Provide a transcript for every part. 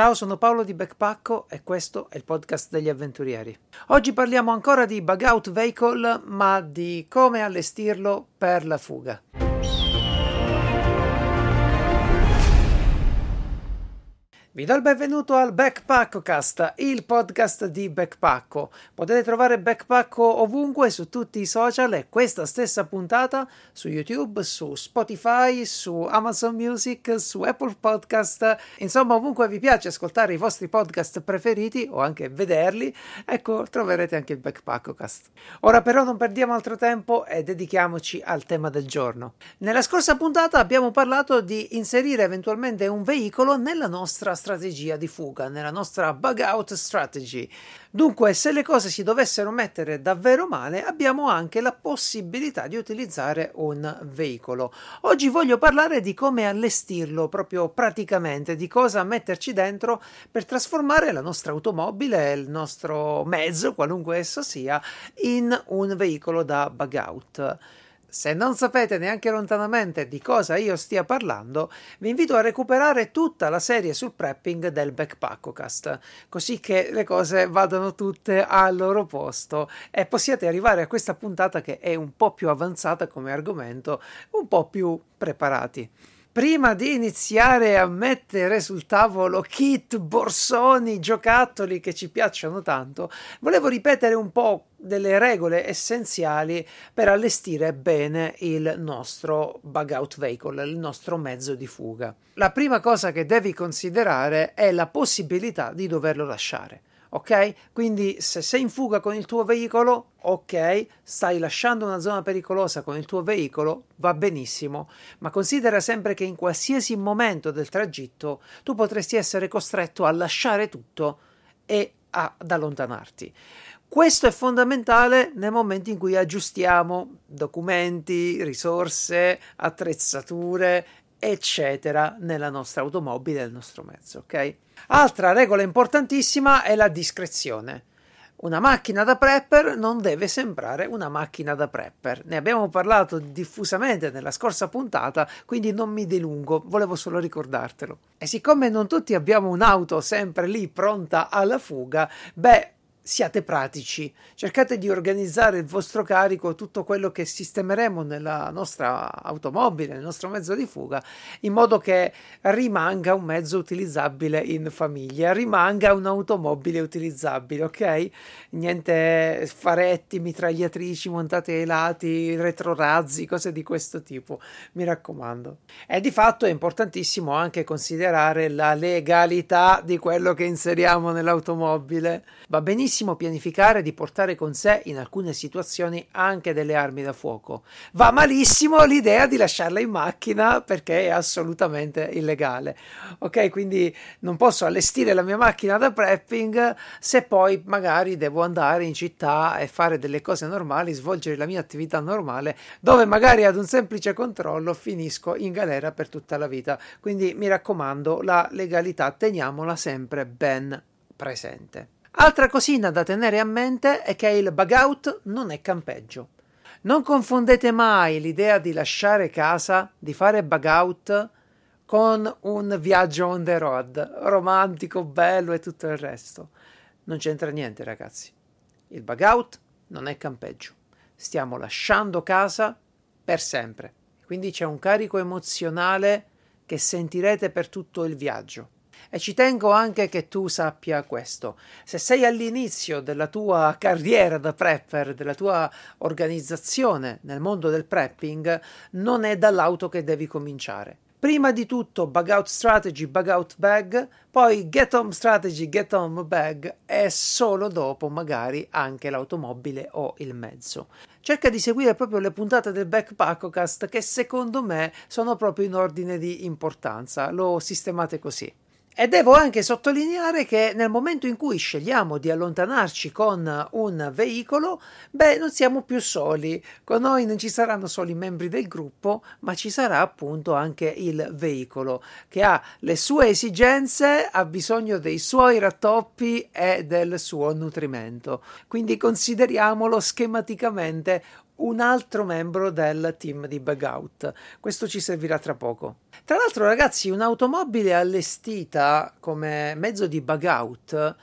Ciao, sono Paolo di Backpacko e questo è il podcast degli avventurieri. Oggi parliamo ancora di bug out vehicle, ma di come allestirlo per la fuga. Vi do il benvenuto al Backpackocast, il podcast di Backpacko. Potete trovare Backpacko ovunque su tutti i social e questa stessa puntata su YouTube, su Spotify, su Amazon Music, su Apple Podcast, insomma ovunque vi piace ascoltare i vostri podcast preferiti o anche vederli, ecco troverete anche il Backpackocast. Ora però non perdiamo altro tempo e dedichiamoci al tema del giorno. Nella scorsa puntata abbiamo parlato di inserire eventualmente un veicolo nella nostra strategia di fuga, nella nostra bug out strategy. Dunque, se le cose si dovessero mettere davvero male, abbiamo anche la possibilità di utilizzare un veicolo. Oggi voglio parlare di come allestirlo proprio praticamente, di cosa metterci dentro per trasformare la nostra automobile, il nostro mezzo, qualunque esso sia, in un veicolo da bug out. Se non sapete neanche lontanamente di cosa io stia parlando, vi invito a recuperare tutta la serie sul prepping del Backpackocast, così che le cose vadano tutte al loro posto e possiate arrivare a questa puntata che è un po' più avanzata come argomento, un po' più preparati. Prima di iniziare a mettere sul tavolo kit, borsoni, giocattoli che ci piacciono tanto, volevo ripetere un po' delle regole essenziali per allestire bene il nostro bug out vehicle, il nostro mezzo di fuga. La prima cosa che devi considerare è la possibilità di doverlo lasciare ok? Quindi se sei in fuga con il tuo veicolo, ok, stai lasciando una zona pericolosa con il tuo veicolo, va benissimo, ma considera sempre che in qualsiasi momento del tragitto tu potresti essere costretto a lasciare tutto e ad allontanarti. Questo è fondamentale nel momento in cui aggiustiamo documenti, risorse, attrezzature, eccetera, nella nostra automobile, nel nostro mezzo, ok? Altra regola importantissima è la discrezione. Una macchina da prepper non deve sembrare una macchina da prepper. Ne abbiamo parlato diffusamente nella scorsa puntata, quindi non mi dilungo, volevo solo ricordartelo. E siccome non tutti abbiamo un'auto sempre lì pronta alla fuga, beh, siate pratici, cercate di organizzare il vostro carico, tutto quello che sistemeremo nella nostra automobile, nel nostro mezzo di fuga, in modo che rimanga un mezzo utilizzabile in famiglia, rimanga un'automobile utilizzabile, ok? Niente faretti, mitragliatrici montate ai lati, retrorazzi, cose di questo tipo, mi raccomando. E di fatto è importantissimo anche considerare la legalità di quello che inseriamo nell'automobile. Va benissimo benissimo pianificare di portare con sé in alcune situazioni anche delle armi da fuoco. Va malissimo l'idea di lasciarla in macchina perché è assolutamente illegale. Ok, quindi non posso allestire la mia macchina da prepping se poi magari devo andare in città e fare delle cose normali, svolgere la mia attività normale, dove magari ad un semplice controllo finisco in galera per tutta la vita. Quindi mi raccomando, la legalità teniamola sempre ben presente. Altra cosina da tenere a mente è che il bug out non è campeggio. Non confondete mai l'idea di lasciare casa, di fare bug out, con un viaggio on the road, romantico, bello e tutto il resto. Non c'entra niente, ragazzi. Il bug out non è campeggio. Stiamo lasciando casa per sempre. Quindi c'è un carico emozionale che sentirete per tutto il viaggio. E ci tengo anche che tu sappia questo. Se sei all'inizio della tua carriera da prepper, della tua organizzazione nel mondo del prepping, non è dall'auto che devi cominciare. Prima di tutto bug out strategy, bug out bag, poi get home strategy, get home bag e solo dopo magari anche l'automobile o il mezzo. Cerca di seguire proprio le puntate del Backpackocast che secondo me sono proprio in ordine di importanza. Lo sistemate così. E devo anche sottolineare che nel momento in cui scegliamo di allontanarci con un veicolo, beh, non siamo più soli. Con noi non ci saranno solo i membri del gruppo, ma ci sarà appunto anche il veicolo che ha le sue esigenze, ha bisogno dei suoi rattoppi e del suo nutrimento. Quindi consideriamolo schematicamente un altro membro del team di bug out. Questo ci servirà tra poco. Tra l'altro, ragazzi, un'automobile allestita come mezzo di bug out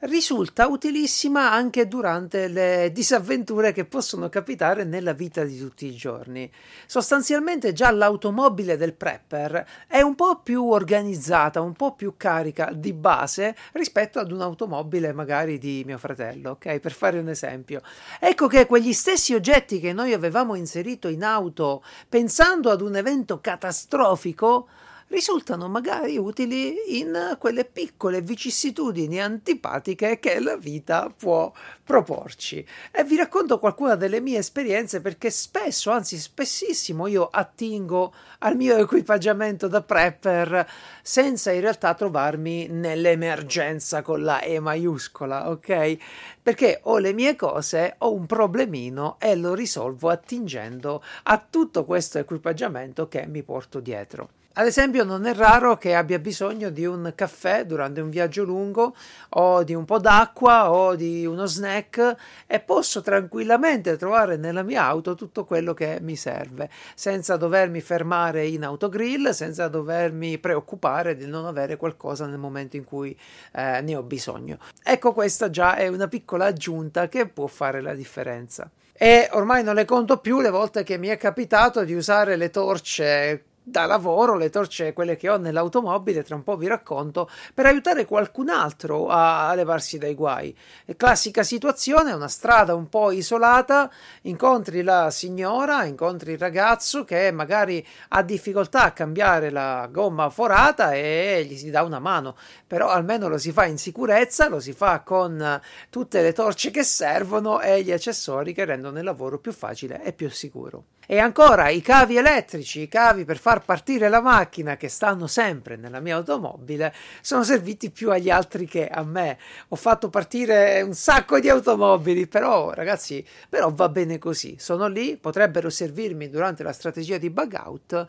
risulta utilissima anche durante le disavventure che possono capitare nella vita di tutti i giorni. Sostanzialmente già l'automobile del prepper è un po' più organizzata, un po' più carica di base rispetto ad un'automobile magari di mio fratello, ok? Per fare un esempio. Ecco che quegli stessi oggetti che noi avevamo inserito in auto pensando ad un evento catastrofico risultano magari utili in quelle piccole vicissitudini antipatiche che la vita può proporci. E vi racconto qualcuna delle mie esperienze perché spesso, anzi spessissimo, io attingo al mio equipaggiamento da prepper senza in realtà trovarmi nell'emergenza con la E maiuscola, ok? Perché ho le mie cose, ho un problemino e lo risolvo attingendo a tutto questo equipaggiamento che mi porto dietro. Ad esempio, non è raro che abbia bisogno di un caffè durante un viaggio lungo o di un po' d'acqua o di uno snack e posso tranquillamente trovare nella mia auto tutto quello che mi serve, senza dovermi fermare in autogrill, senza dovermi preoccupare di non avere qualcosa nel momento in cui eh, ne ho bisogno. Ecco, questa già è una piccola aggiunta che può fare la differenza e ormai non le conto più le volte che mi è capitato di usare le torce da lavoro, le torce, quelle che ho nell'automobile, tra un po' vi racconto, per aiutare qualcun altro a, levarsi dai guai. Classica situazione, una strada un po' isolata, incontri la signora, incontri il ragazzo che magari ha difficoltà a cambiare la gomma forata e gli si dà una mano, però almeno lo si fa in sicurezza, lo si fa con tutte le torce che servono e gli accessori che rendono il lavoro più facile e più sicuro. E ancora i cavi elettrici, i cavi per far partire la macchina che stanno sempre nella mia automobile, sono serviti più agli altri che a me. Ho fatto partire un sacco di automobili, però ragazzi, però va bene così. Sono lì, potrebbero servirmi durante la strategia di bug out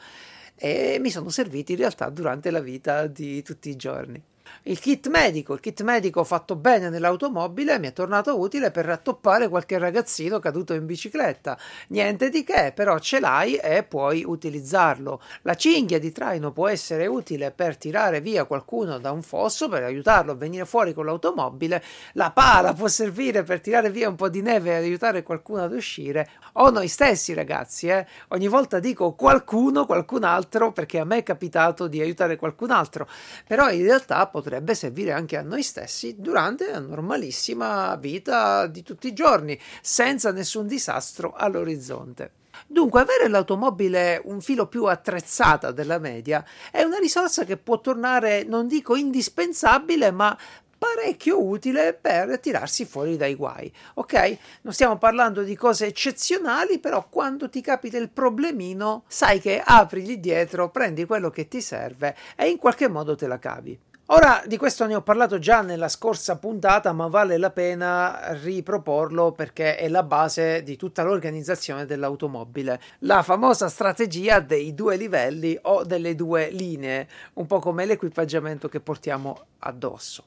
e mi sono serviti in realtà durante la vita di tutti i giorni. Il kit medico, il kit medico fatto bene nell'automobile mi è tornato utile per rattoppare qualche ragazzino caduto in bicicletta. Niente di che, però ce l'hai e puoi utilizzarlo. La cinghia di traino può essere utile per tirare via qualcuno da un fosso, per aiutarlo a venire fuori con l'automobile. La pala può servire per tirare via un po' di neve e aiutare qualcuno ad uscire. O noi stessi, ragazzi, eh. Ogni volta dico qualcuno, qualcun altro, perché a me è capitato di aiutare qualcun altro. Però in realtà potrebbe servire anche a noi stessi durante la normalissima vita di tutti i giorni, senza nessun disastro all'orizzonte. Dunque, avere l'automobile un filo più attrezzata della media è una risorsa che può tornare, non dico indispensabile, ma parecchio utile per tirarsi fuori dai guai. Ok? Non stiamo parlando di cose eccezionali, però quando ti capita il problemino, sai che apri lì dietro, prendi quello che ti serve e in qualche modo te la cavi. Ora di questo ne ho parlato già nella scorsa puntata, ma vale la pena riproporlo perché è la base di tutta l'organizzazione dell'automobile. La famosa strategia dei due livelli o delle due linee, un po' come l'equipaggiamento che portiamo addosso.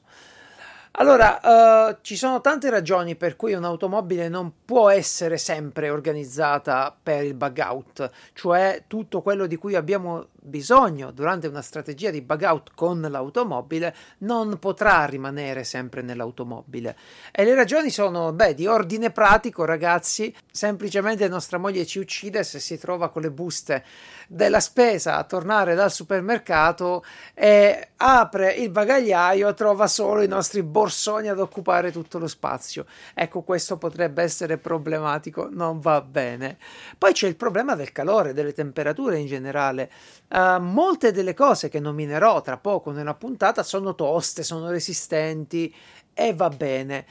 Allora, uh, ci sono tante ragioni per cui un'automobile non può essere sempre organizzata per il bug out, cioè tutto quello di cui abbiamo bisogno durante una strategia di bug out con l'automobile non potrà rimanere sempre nell'automobile. E le ragioni sono, beh, di ordine pratico, ragazzi, semplicemente nostra moglie ci uccide se si trova con le buste della spesa a tornare dal supermercato e apre il bagagliaio, trova solo i nostri borsoni ad occupare tutto lo spazio. Ecco, questo potrebbe essere problematico, non va bene. Poi c'è il problema del calore, delle temperature in generale. Uh, molte delle cose che nominerò tra poco nella puntata sono toste, sono resistenti e va bene.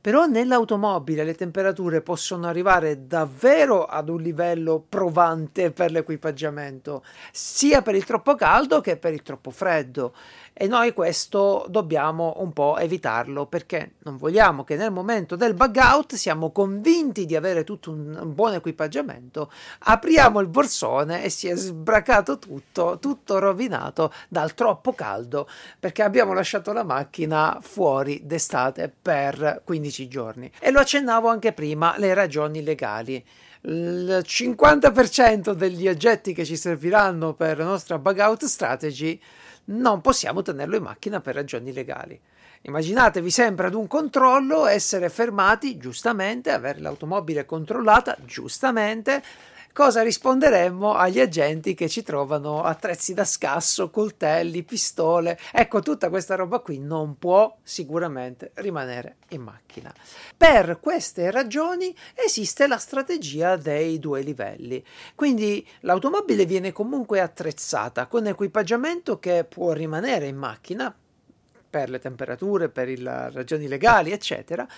Però nell'automobile le temperature possono arrivare davvero ad un livello provante per l'equipaggiamento, sia per il troppo caldo che per il troppo freddo. E noi questo dobbiamo un po' evitarlo perché non vogliamo che nel momento del bug out siamo convinti di avere tutto un, un buon equipaggiamento, apriamo il borsone e si è sbracato tutto, tutto rovinato dal troppo caldo perché abbiamo lasciato la macchina fuori d'estate per 15 giorni. E lo accennavo anche prima, le ragioni legali. il 50% degli oggetti che ci serviranno per la nostra bug out strategy non possiamo tenerlo in macchina per ragioni legali. Immaginatevi sempre ad un controllo essere fermati giustamente, avere l'automobile controllata giustamente, cosa risponderemmo agli agenti che ci trovano attrezzi da scasso, coltelli, pistole. Ecco, tutta questa roba qui non può sicuramente rimanere in macchina. Per queste ragioni esiste la strategia dei due livelli. Quindi l'automobile viene comunque attrezzata con equipaggiamento che può rimanere in macchina per le temperature, per le ragioni legali, eccetera,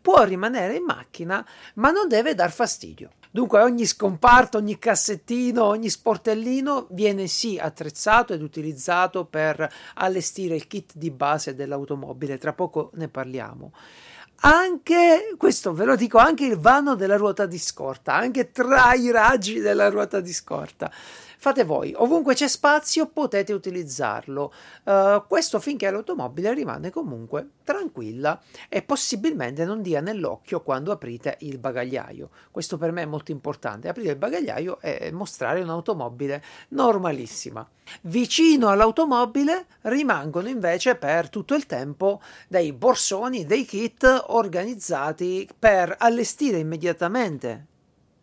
può rimanere in macchina, ma non deve dar fastidio. Dunque ogni scomparto, ogni cassettino, ogni sportellino viene sì attrezzato ed utilizzato per allestire il kit di base dell'automobile, tra poco ne parliamo. Anche, questo ve lo dico, anche il vano della ruota di scorta, anche tra i raggi della ruota di scorta Fate voi, ovunque c'è spazio potete utilizzarlo. Uh, questo finché l'automobile rimane comunque tranquilla e possibilmente non dia nell'occhio quando aprite il bagagliaio. Questo per me è molto importante. Aprire il bagagliaio e mostrare un'automobile normalissima. Vicino all'automobile rimangono invece per tutto il tempo dei borsoni, dei kit organizzati per allestire immediatamente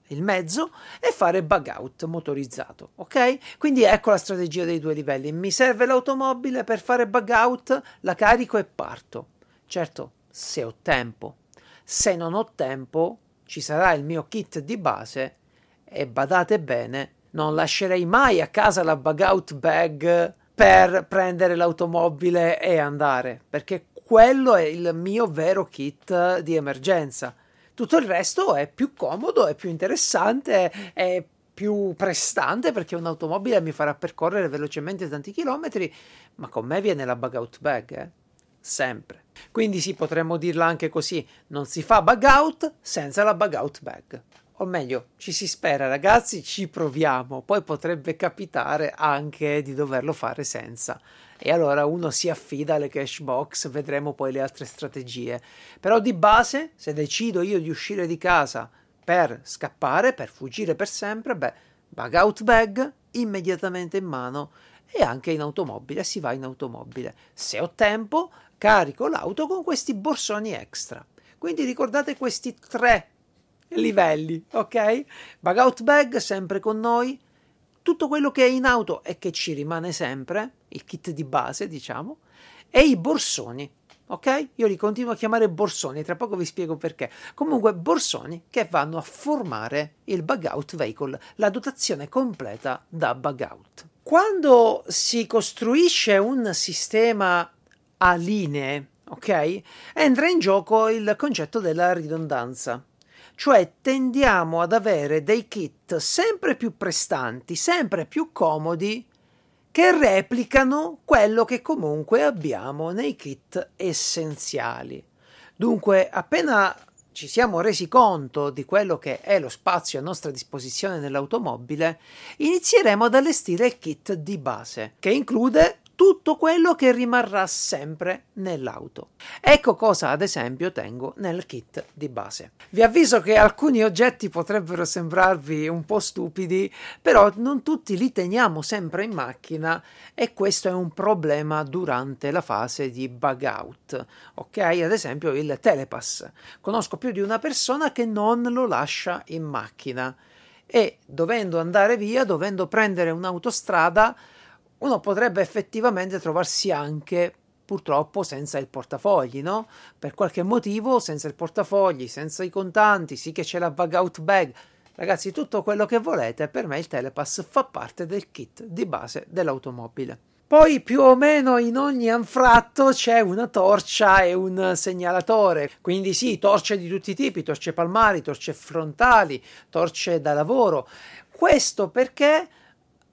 il mezzo e fare bug out motorizzato, ok? Quindi ecco la strategia dei due livelli. Mi serve l'automobile per fare bug out, la carico e parto. Certo, se ho tempo. Se non ho tempo, ci sarà il mio kit di base e badate bene, non lascerei mai a casa la bug out bag per prendere l'automobile e andare, perché quello è il mio vero kit di emergenza tutto il resto è più comodo, è più interessante, è più prestante perché un'automobile mi farà percorrere velocemente tanti chilometri, ma con me viene la bug out bag, eh? sempre. Quindi sì, potremmo dirla anche così, non si fa bug out senza la bug out bag. O meglio, ci si spera ragazzi, ci proviamo, poi potrebbe capitare anche di doverlo fare senza e allora uno si affida alle cash box, vedremo poi le altre strategie. Però di base, se decido io di uscire di casa per scappare, per fuggire per sempre, beh, bug out bag immediatamente in mano e anche in automobile, si va in automobile. Se ho tempo, carico l'auto con questi borsoni extra. Quindi ricordate questi tre livelli, ok? Bug out bag sempre con noi, tutto quello che è in auto e che ci rimane sempre, il kit di base, diciamo, e i borsoni. Ok? Io li continuo a chiamare borsoni, tra poco vi spiego perché. Comunque, borsoni che vanno a formare il bug out vehicle, la dotazione completa da bug out. Quando si costruisce un sistema a linee, ok? Entra in gioco il concetto della ridondanza cioè tendiamo ad avere dei kit sempre più prestanti, sempre più comodi, che replicano quello che comunque abbiamo nei kit essenziali. Dunque, appena ci siamo resi conto di quello che è lo spazio a nostra disposizione nell'automobile, inizieremo ad allestire il kit di base, che include tutto quello che rimarrà sempre nell'auto. Ecco cosa ad esempio tengo nel kit di base. Vi avviso che alcuni oggetti potrebbero sembrarvi un po' stupidi, però non tutti li teniamo sempre in macchina e questo è un problema durante la fase di bug out. Ok? Ad esempio il telepass. Conosco più di una persona che non lo lascia in macchina e dovendo andare via, dovendo prendere un'autostrada, uno potrebbe effettivamente trovarsi anche purtroppo senza il portafogli, no? Per qualche motivo senza il portafogli, senza i contanti, sì che c'è la bug out bag. Ragazzi, tutto quello che volete, per me il telepass fa parte del kit di base dell'automobile. Poi più o meno in ogni anfratto c'è una torcia e un segnalatore, quindi sì, torce di tutti i tipi, torce palmari, torce frontali, torce da lavoro. Questo perché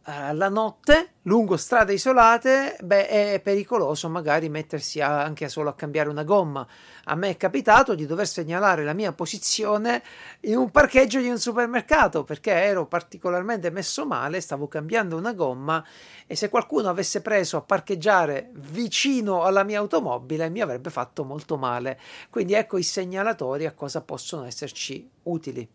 eh, la notte lungo strade isolate, beh, è pericoloso magari mettersi a, anche solo a cambiare una gomma. A me è capitato di dover segnalare la mia posizione in un parcheggio di un supermercato perché ero particolarmente messo male, stavo cambiando una gomma e se qualcuno avesse preso a parcheggiare vicino alla mia automobile mi avrebbe fatto molto male. Quindi ecco i segnalatori a cosa possono esserci utili.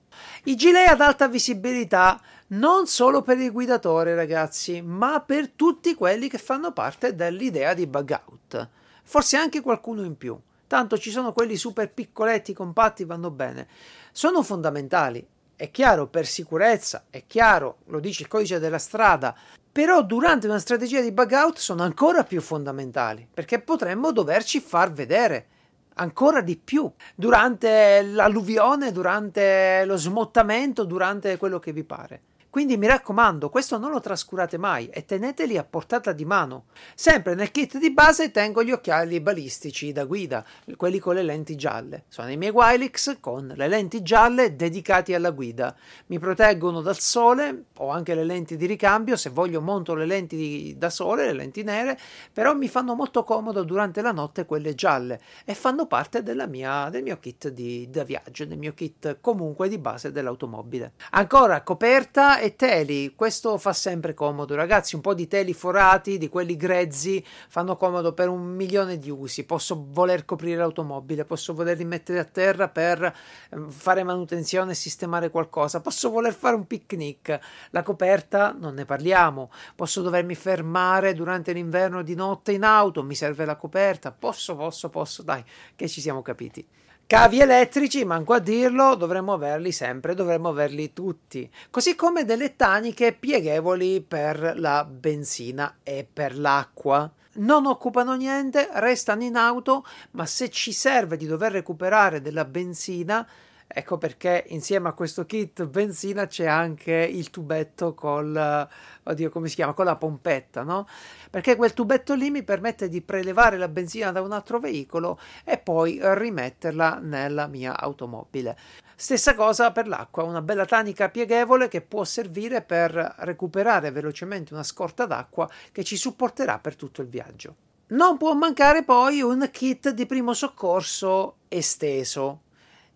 I gilet ad alta visibilità non solo per il guidatore, ragazzi, ma per tutti quelli che fanno parte dell'idea di bug out. Forse anche qualcuno in più. Tanto ci sono quelli super piccoletti, compatti, vanno bene. Sono fondamentali. È chiaro, per sicurezza, è chiaro, lo dice il codice della strada, però durante una strategia di bug out sono ancora più fondamentali, perché potremmo doverci far vedere ancora di più durante l'alluvione, durante lo smottamento, durante quello che vi pare. Quindi mi raccomando, questo non lo trascurate mai e teneteli a portata di mano. Sempre nel kit di base tengo gli occhiali balistici da guida, quelli con le lenti gialle. Sono i miei Wilix con le lenti gialle dedicati alla guida. Mi proteggono dal sole, ho anche le lenti di ricambio, se voglio monto le lenti da sole, le lenti nere, però mi fanno molto comodo durante la notte quelle gialle e fanno parte mia, del mio kit di, da viaggio, del mio kit comunque di base dell'automobile. Ancora coperta e teli, questo fa sempre comodo, ragazzi. Un po' di teli forati, di quelli grezzi, fanno comodo per un milione di usi. Posso voler coprire l'automobile, posso volerli mettere a terra per ehm, fare manutenzione e sistemare qualcosa, posso voler fare un picnic. La coperta non ne parliamo. Posso dovermi fermare durante l'inverno di notte in auto, mi serve la coperta. Posso, posso, posso, dai, che ci siamo capiti. Cavi elettrici, manco a dirlo, dovremmo averli sempre, dovremmo averli tutti. Così come delle taniche pieghevoli per la benzina e per l'acqua. Non occupano niente, restano in auto, ma se ci serve di dover recuperare della benzina, Ecco perché insieme a questo kit benzina c'è anche il tubetto col, oddio come si chiama, con la pompetta, no? Perché quel tubetto lì mi permette di prelevare la benzina da un altro veicolo e poi rimetterla nella mia automobile. Stessa cosa per l'acqua, una bella tanica pieghevole che può servire per recuperare velocemente una scorta d'acqua che ci supporterà per tutto il viaggio. Non può mancare poi un kit di primo soccorso esteso,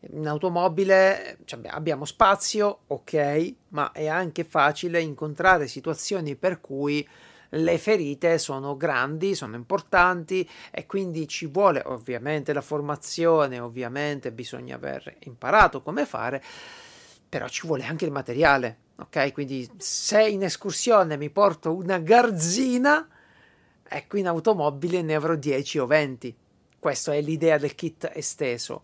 in automobile cioè, abbiamo spazio, ok, ma è anche facile incontrare situazioni per cui le ferite sono grandi, sono importanti e quindi ci vuole ovviamente la formazione, ovviamente bisogna aver imparato come fare, però ci vuole anche il materiale, ok? Quindi se in escursione mi porto una garzina, ecco in automobile ne avrò 10 o 20. Questa è l'idea del kit esteso.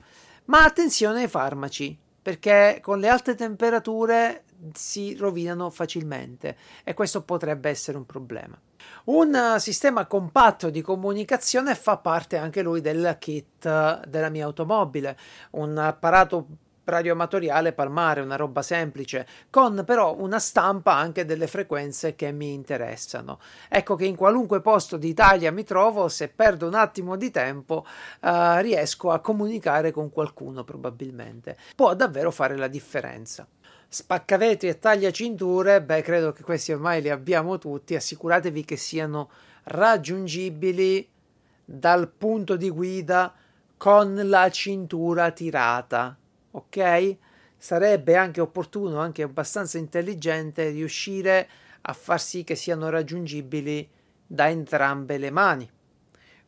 Ma attenzione ai farmaci, perché con le alte temperature si rovinano facilmente e questo potrebbe essere un problema. Un sistema compatto di comunicazione fa parte anche lui del kit della mia automobile, un apparato radioamatoriale palmare, una roba semplice, con però una stampa anche delle frequenze che mi interessano. Ecco che in qualunque posto d'Italia mi trovo, se perdo un attimo di tempo, uh, riesco a comunicare con qualcuno probabilmente. Può davvero fare la differenza. Spaccavetri e tagliacinture, beh, credo che questi ormai li abbiamo tutti. Assicuratevi che siano raggiungibili dal punto di guida con la cintura tirata ok? Sarebbe anche opportuno, anche abbastanza intelligente, riuscire a far sì che siano raggiungibili da entrambe le mani.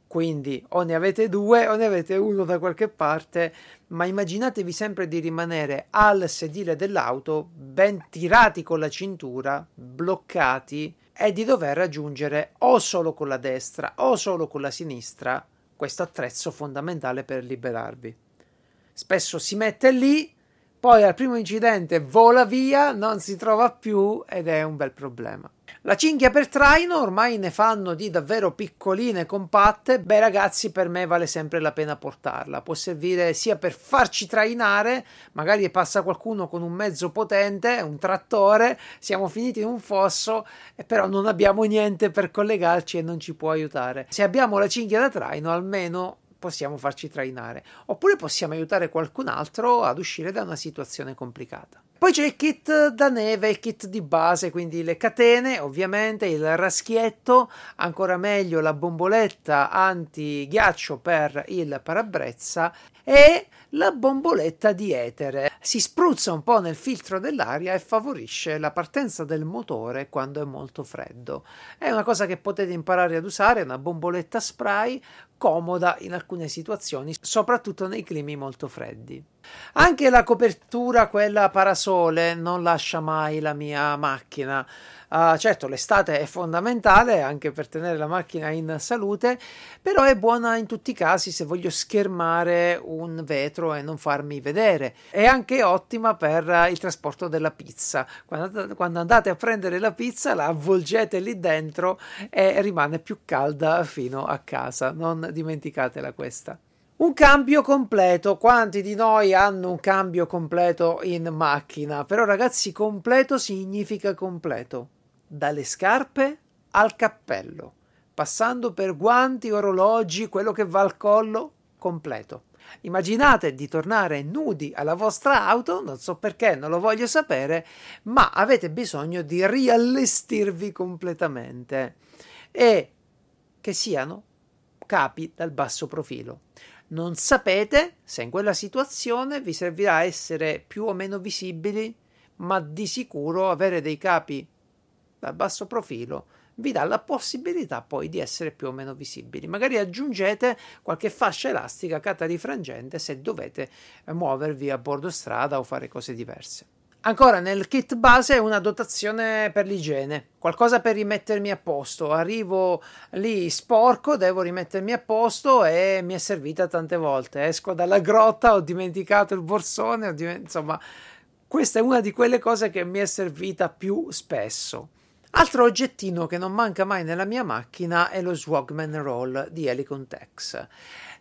Quindi o ne avete due o ne avete uno da qualche parte, ma immaginatevi sempre di rimanere al sedile dell'auto ben tirati con la cintura, bloccati e di dover raggiungere o solo con la destra o solo con la sinistra questo attrezzo fondamentale per liberarvi spesso si mette lì, poi al primo incidente vola via, non si trova più ed è un bel problema. La cinghia per traino ormai ne fanno di davvero piccoline, compatte. Beh, ragazzi, per me vale sempre la pena portarla. Può servire sia per farci trainare, magari passa qualcuno con un mezzo potente, un trattore, siamo finiti in un fosso, però non abbiamo niente per collegarci e non ci può aiutare. Se abbiamo la cinghia da traino, almeno possiamo farci trainare, oppure possiamo aiutare qualcun altro ad uscire da una situazione complicata. Poi c'è il kit da neve, il kit di base, quindi le catene, ovviamente, il raschietto, ancora meglio la bomboletta anti-ghiaccio per il parabrezza e la bomboletta di etere. Si spruzza un po' nel filtro dell'aria e favorisce la partenza del motore quando è molto freddo. È una cosa che potete imparare ad usare, una bomboletta spray comoda in alcune situazioni, soprattutto nei climi molto freddi. Anche la copertura, quella parasole, non lascia mai la mia macchina. Uh, certo, l'estate è fondamentale anche per tenere la macchina in salute, però è buona in tutti i casi se voglio schermare un vetro e non farmi vedere. È anche ottima per il trasporto della pizza. Quando, quando andate a prendere la pizza, la avvolgete lì dentro e rimane più calda fino a casa. Non dimenticatela questa. Un cambio completo. Quanti di noi hanno un cambio completo in macchina? Però ragazzi, completo significa completo. Dalle scarpe al cappello, passando per guanti, orologi, quello che va al collo, completo. Immaginate di tornare nudi alla vostra auto, non so perché, non lo voglio sapere, ma avete bisogno di riallestirvi completamente e che siano capi dal basso profilo non sapete se in quella situazione vi servirà essere più o meno visibili, ma di sicuro avere dei capi da basso profilo vi dà la possibilità poi di essere più o meno visibili. Magari aggiungete qualche fascia elastica catarifrangente se dovete muovervi a bordo strada o fare cose diverse. Ancora nel kit base una dotazione per l'igiene, qualcosa per rimettermi a posto. Arrivo lì sporco, devo rimettermi a posto e mi è servita tante volte. Esco dalla grotta, ho dimenticato il borsone, diment- insomma, questa è una di quelle cose che mi è servita più spesso. Altro oggettino che non manca mai nella mia macchina è lo Swagman Roll di Helicon Tex.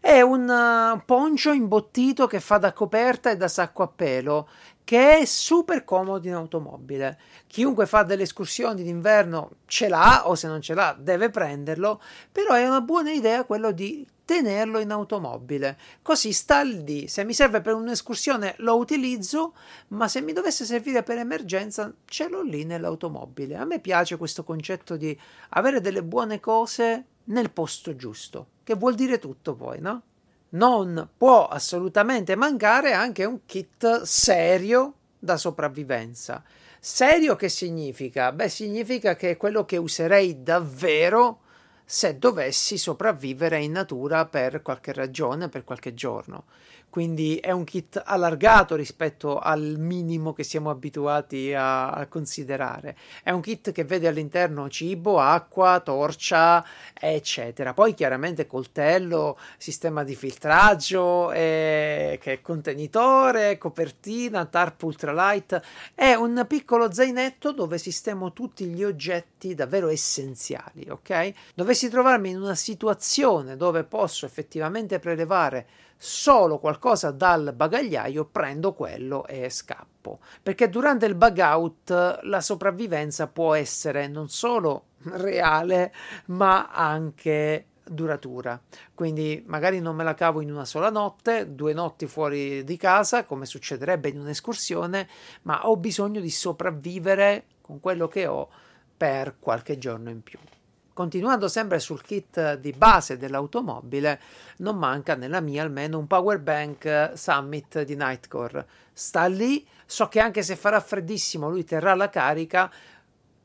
È un uh, poncio imbottito che fa da coperta e da sacco a pelo che è super comodo in automobile. Chiunque fa delle escursioni d'inverno ce l'ha o se non ce l'ha deve prenderlo, però è una buona idea quello di tenerlo in automobile. Così sta lì. Se mi serve per un'escursione lo utilizzo, ma se mi dovesse servire per emergenza ce l'ho lì nell'automobile. A me piace questo concetto di avere delle buone cose nel posto giusto, che vuol dire tutto poi, no? Non può assolutamente mancare anche un kit serio da sopravvivenza. Serio che significa? Beh, significa che è quello che userei davvero se dovessi sopravvivere in natura per qualche ragione, per qualche giorno quindi è un kit allargato rispetto al minimo che siamo abituati a, a, considerare. È un kit che vede all'interno cibo, acqua, torcia, eccetera. Poi chiaramente coltello, sistema di filtraggio, eh, che è contenitore, copertina, tarp ultralight. È un piccolo zainetto dove sistemo tutti gli oggetti davvero essenziali, ok? Dovessi trovarmi in una situazione dove posso effettivamente prelevare solo qualcosa dal bagagliaio, prendo quello e scappo. Perché durante il bug out la sopravvivenza può essere non solo reale, ma anche duratura. Quindi magari non me la cavo in una sola notte, due notti fuori di casa, come succederebbe in un'escursione, ma ho bisogno di sopravvivere con quello che ho per qualche giorno in più. Continuando sempre sul kit di base dell'automobile, non manca nella mia almeno un power bank Summit di Nightcore. Sta lì, so che anche se farà freddissimo lui terrà la carica.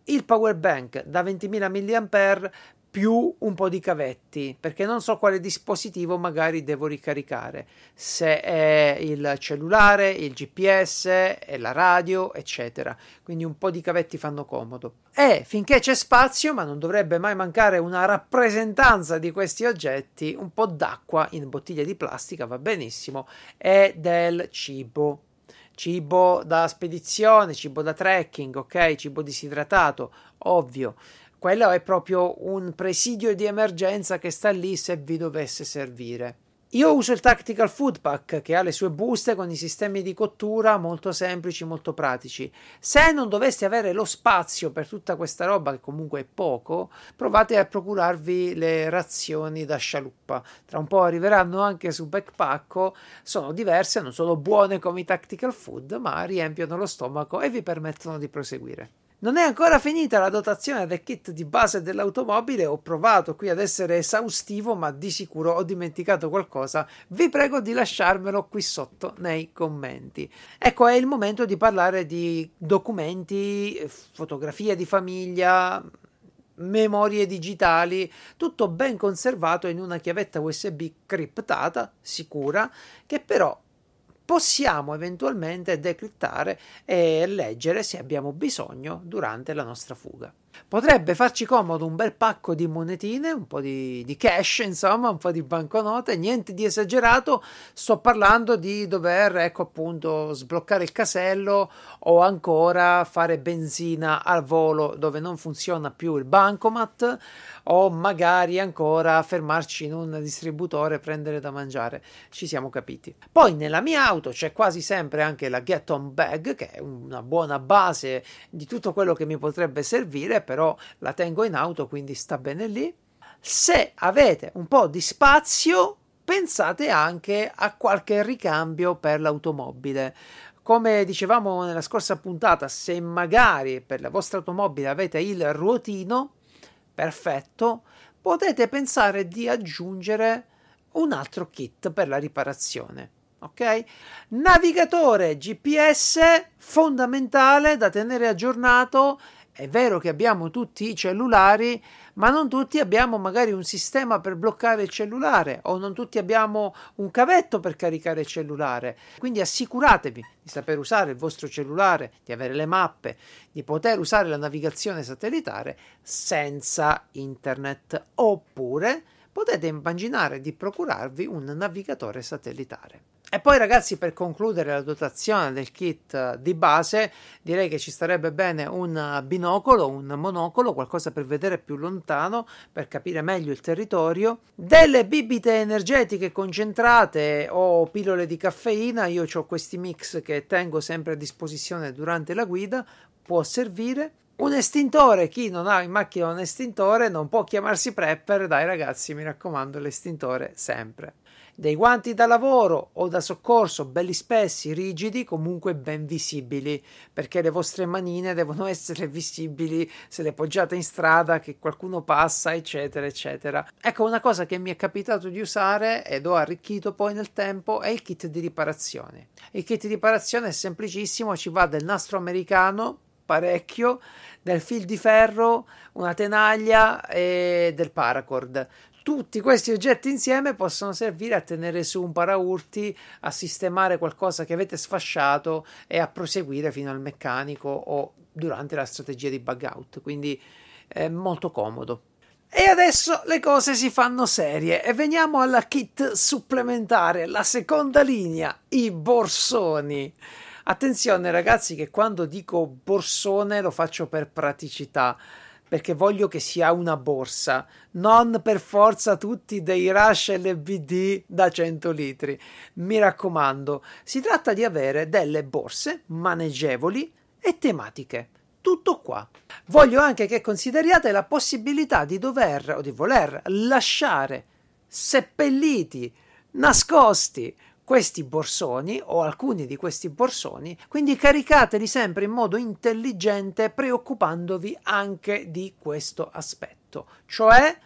Il power bank da 20.000 mAh più un po' di cavetti, perché non so quale dispositivo magari devo ricaricare, se è il cellulare, il GPS, è la radio, eccetera. Quindi un po' di cavetti fanno comodo. E finché c'è spazio, ma non dovrebbe mai mancare una rappresentanza di questi oggetti, un po' d'acqua in bottiglie di plastica va benissimo e del cibo cibo da spedizione, cibo da trekking, ok? Cibo disidratato, ovvio quello è proprio un presidio di emergenza che sta lì se vi dovesse servire. Io uso il Tactical Food Pack che ha le sue buste con i sistemi di cottura molto semplici, molto pratici. Se non doveste avere lo spazio per tutta questa roba, che comunque è poco, provate a procurarvi le razioni da scialuppa. Tra un po' arriveranno anche su Backpacko, sono diverse, non sono buone come i Tactical Food, ma riempiono lo stomaco e vi permettono di proseguire. Non è ancora finita la dotazione del kit di base dell'automobile, ho provato qui ad essere esaustivo, ma di sicuro ho dimenticato qualcosa. Vi prego di lasciarmelo qui sotto nei commenti. Ecco, è il momento di parlare di documenti, fotografie di famiglia, memorie digitali, tutto ben conservato in una chiavetta USB criptata, sicura, che però possiamo eventualmente decrittare e leggere se abbiamo bisogno durante la nostra fuga. Potrebbe farci comodo un bel pacco di monetine, un po' di, di, cash, insomma, un po' di banconote, niente di esagerato. Sto parlando di dover, ecco appunto, sbloccare il casello o ancora fare benzina al volo dove non funziona più il bancomat o magari ancora fermarci in un distributore e prendere da mangiare. Ci siamo capiti. Poi nella mia auto c'è quasi sempre anche la Get On Bag, che è una buona base di tutto quello che mi potrebbe servire però la tengo in auto, quindi sta bene lì. Se avete un po' di spazio, pensate anche a qualche ricambio per l'automobile. Come dicevamo nella scorsa puntata, se magari per la vostra automobile avete il ruotino, perfetto, potete pensare di aggiungere un altro kit per la riparazione. Ok? Navigatore GPS fondamentale da tenere aggiornato è vero che abbiamo tutti i cellulari, ma non tutti abbiamo magari un sistema per bloccare il cellulare o non tutti abbiamo un cavetto per caricare il cellulare. Quindi assicuratevi di saper usare il vostro cellulare, di avere le mappe, di poter usare la navigazione satellitare senza internet oppure potete immaginare di procurarvi un navigatore satellitare. E poi ragazzi per concludere la dotazione del kit di base direi che ci starebbe bene un binocolo, un monocolo, qualcosa per vedere più lontano, per capire meglio il territorio, delle bibite energetiche concentrate o pillole di caffeina, io ho questi mix che tengo sempre a disposizione durante la guida, può servire. Un estintore, chi non ha in macchina un estintore non può chiamarsi prepper, dai ragazzi mi raccomando l'estintore sempre dei guanti da lavoro o da soccorso belli spessi, rigidi, comunque ben visibili, perché le vostre manine devono essere visibili se le poggiate in strada, che qualcuno passa, eccetera, eccetera. Ecco, una cosa che mi è capitato di usare ed ho arricchito poi nel tempo è il kit di riparazione. Il kit di riparazione è semplicissimo, ci va del nastro americano parecchio, del fil di ferro, una tenaglia e del paracord. Tutti questi oggetti insieme possono servire a tenere su un paraurti, a sistemare qualcosa che avete sfasciato e a proseguire fino al meccanico o durante la strategia di bug out. Quindi è molto comodo. E adesso le cose si fanno serie e veniamo alla kit supplementare, la seconda linea, i borsoni. Attenzione ragazzi che quando dico borsone lo faccio per praticità perché voglio che sia una borsa, non per forza tutti dei Rush LBD da 100 litri. Mi raccomando, si tratta di avere delle borse maneggevoli e tematiche. Tutto qua. Voglio anche che consideriate la possibilità di dover o di voler lasciare seppelliti, nascosti questi borsoni o alcuni di questi borsoni, quindi caricateli sempre in modo intelligente preoccupandovi anche di questo aspetto, cioè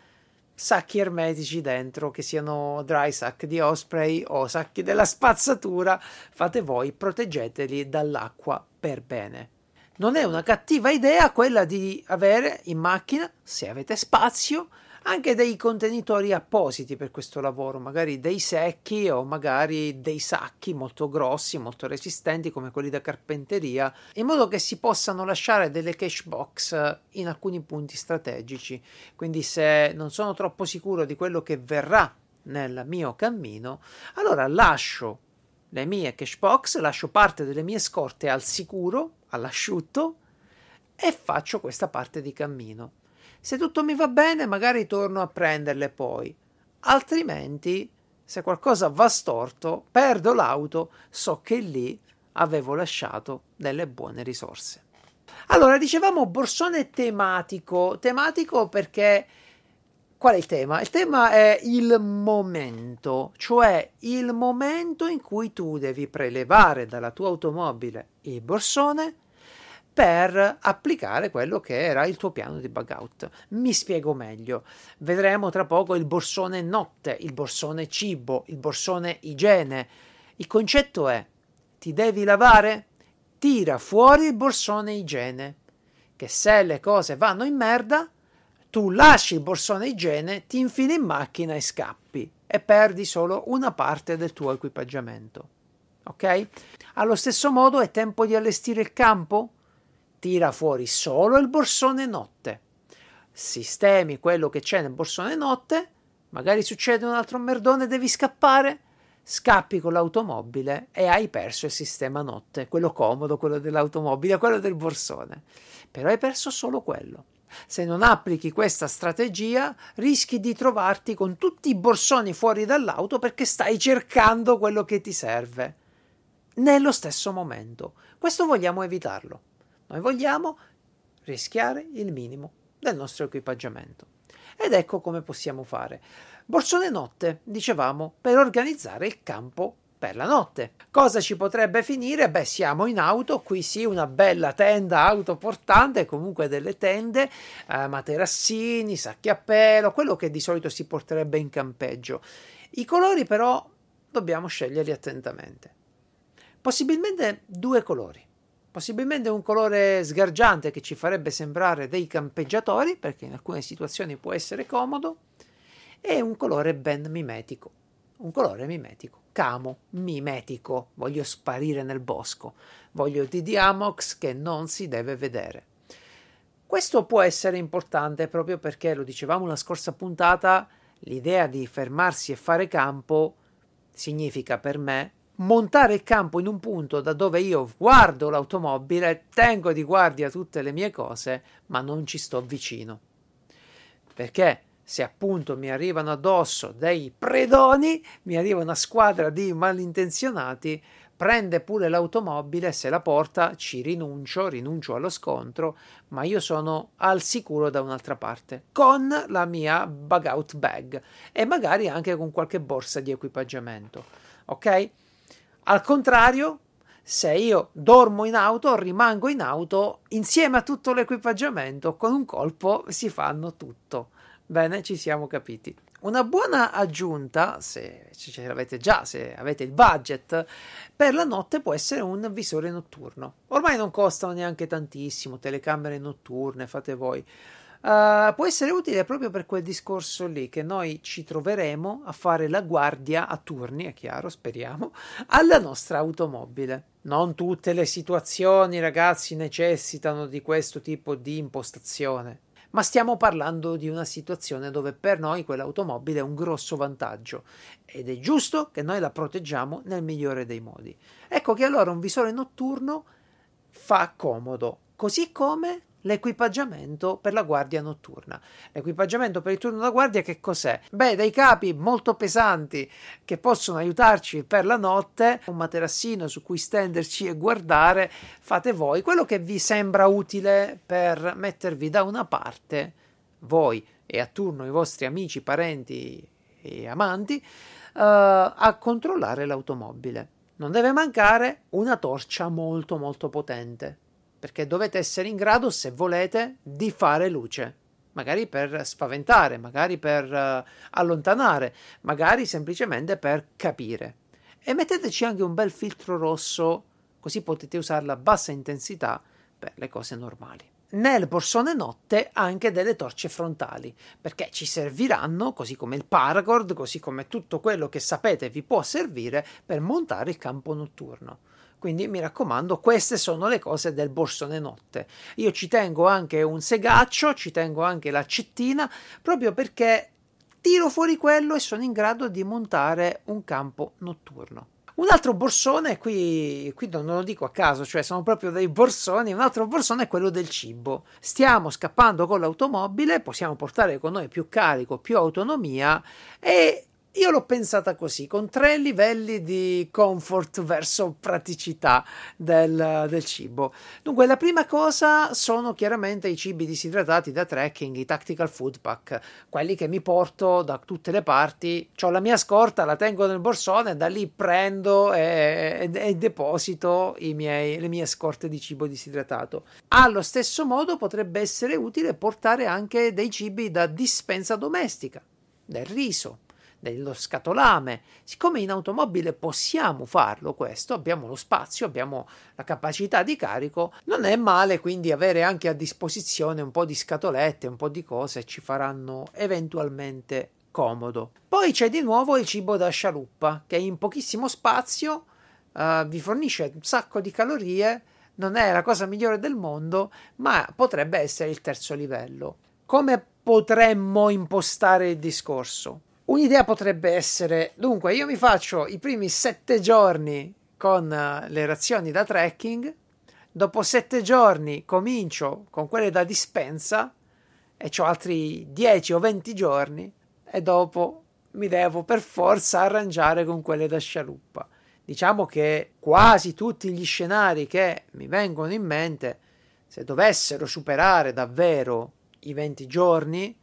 sacchi ermetici dentro, che siano dry sack di Osprey o sacchi della spazzatura, fate voi, proteggeteli dall'acqua per bene. Non è una cattiva idea quella di avere in macchina, se avete spazio, anche dei contenitori appositi per questo lavoro, magari dei secchi o magari dei sacchi molto grossi, molto resistenti come quelli da carpenteria, in modo che si possano lasciare delle cache box in alcuni punti strategici. Quindi se non sono troppo sicuro di quello che verrà nel mio cammino, allora lascio le mie cache box, lascio parte delle mie scorte al sicuro, all'asciutto e faccio questa parte di cammino. Se tutto mi va bene, magari torno a prenderle poi, altrimenti se qualcosa va storto, perdo l'auto, so che lì avevo lasciato delle buone risorse. Allora, dicevamo borsone tematico, tematico perché qual è il tema? Il tema è il momento, cioè il momento in cui tu devi prelevare dalla tua automobile il borsone per applicare quello che era il tuo piano di bug out. Mi spiego meglio. Vedremo tra poco il borsone notte, il borsone cibo, il borsone igiene. Il concetto è ti devi lavare? Tira fuori il borsone igiene, che se le cose vanno in merda, tu lasci il borsone igiene, ti infili in macchina e scappi e perdi solo una parte del tuo equipaggiamento. Ok? Allo stesso modo è tempo di allestire il campo? Tira fuori solo il borsone notte, sistemi quello che c'è nel borsone notte, magari succede un altro merdone, devi scappare, scappi con l'automobile e hai perso il sistema notte, quello comodo, quello dell'automobile, quello del borsone. Però hai perso solo quello. Se non applichi questa strategia, rischi di trovarti con tutti i borsoni fuori dall'auto perché stai cercando quello che ti serve. Nello stesso momento. Questo vogliamo evitarlo. Noi vogliamo rischiare il minimo del nostro equipaggiamento. Ed ecco come possiamo fare. Borsone notte, dicevamo, per organizzare il campo per la notte. Cosa ci potrebbe finire? Beh, siamo in auto, qui sì, una bella tenda autoportante, comunque delle tende, eh, materassini, sacchi a pelo, quello che di solito si porterebbe in campeggio. I colori però dobbiamo sceglierli attentamente. Possibilmente due colori possibilmente un colore sgargiante che ci farebbe sembrare dei campeggiatori, perché in alcune situazioni può essere comodo, e un colore ben mimetico. Un colore mimetico, camo, mimetico, voglio sparire nel bosco, voglio DD Amox che non si deve vedere. Questo può essere importante proprio perché, lo dicevamo la scorsa puntata, l'idea di fermarsi e fare campo significa per me montare il campo in un punto da dove io guardo l'automobile, tengo di guardia tutte le mie cose, ma non ci sto vicino. Perché se appunto mi arrivano addosso dei predoni, mi arriva una squadra di malintenzionati, prende pure l'automobile, se la porta, ci rinuncio, rinuncio allo scontro, ma io sono al sicuro da un'altra parte, con la mia bug out bag e magari anche con qualche borsa di equipaggiamento. Ok? Al contrario, se io dormo in auto, rimango in auto insieme a tutto l'equipaggiamento, con un colpo si fanno tutto. Bene, ci siamo capiti. Una buona aggiunta, se ce l'avete già, se avete il budget, per la notte può essere un visore notturno. Ormai non costano neanche tantissimo, telecamere notturne, fate voi. Uh, può essere utile proprio per quel discorso lì che noi ci troveremo a fare la guardia a turni, è chiaro, speriamo, alla nostra automobile. Non tutte le situazioni, ragazzi, necessitano di questo tipo di impostazione, ma stiamo parlando di una situazione dove per noi quell'automobile è un grosso vantaggio ed è giusto che noi la proteggiamo nel migliore dei modi. Ecco che allora un visore notturno fa comodo, così come l'equipaggiamento per la guardia notturna. L'equipaggiamento per il turno da guardia che cos'è? Beh, dei capi molto pesanti che possono aiutarci per la notte, un materassino su cui stenderci e guardare, fate voi quello che vi sembra utile per mettervi da una parte, voi e a turno i vostri amici, parenti e amanti, uh, a controllare l'automobile. Non deve mancare una torcia molto molto potente perché dovete essere in grado, se volete, di fare luce, magari per spaventare, magari per uh, allontanare, magari semplicemente per capire. E metteteci anche un bel filtro rosso, così potete usarla a bassa intensità per le cose normali. Nel borsone notte anche delle torce frontali, perché ci serviranno, così come il paracord, così come tutto quello che sapete vi può servire per montare il campo notturno. Quindi mi raccomando, queste sono le cose del borsone notte. Io ci tengo anche un segaccio, ci tengo anche l'accettina, proprio perché tiro fuori quello e sono in grado di montare un campo notturno. Un altro borsone, qui, qui non lo dico a caso, cioè sono proprio dei borsoni, un altro borsone è quello del cibo. Stiamo scappando con l'automobile, possiamo portare con noi più carico, più autonomia e Io l'ho pensata così, con tre livelli di comfort verso praticità del, del, cibo. Dunque, la prima cosa sono chiaramente i cibi disidratati da trekking, i tactical food pack, quelli che mi porto da tutte le parti. Ho la mia scorta, la tengo nel borsone, da lì prendo e, e, e deposito miei, le mie scorte di cibo disidratato. Allo stesso modo potrebbe essere utile portare anche dei cibi da dispensa domestica, del riso dello scatolame. Siccome in automobile possiamo farlo questo, abbiamo lo spazio, abbiamo la capacità di carico, non è male quindi avere anche a disposizione un po' di scatolette, un po' di cose ci faranno eventualmente comodo. Poi c'è di nuovo il cibo da scialuppa che in pochissimo spazio uh, vi fornisce un sacco di calorie, non è la cosa migliore del mondo, ma potrebbe essere il terzo livello. Come potremmo impostare il discorso? Un'idea potrebbe essere, dunque, io mi faccio i primi sette giorni con uh, le razioni da trekking, dopo sette giorni comincio con quelle da dispensa e ho altri 10 o 20 giorni e dopo mi devo per forza arrangiare con quelle da scialuppa. Diciamo che quasi tutti gli scenari che mi vengono in mente, se dovessero superare davvero i 20 giorni,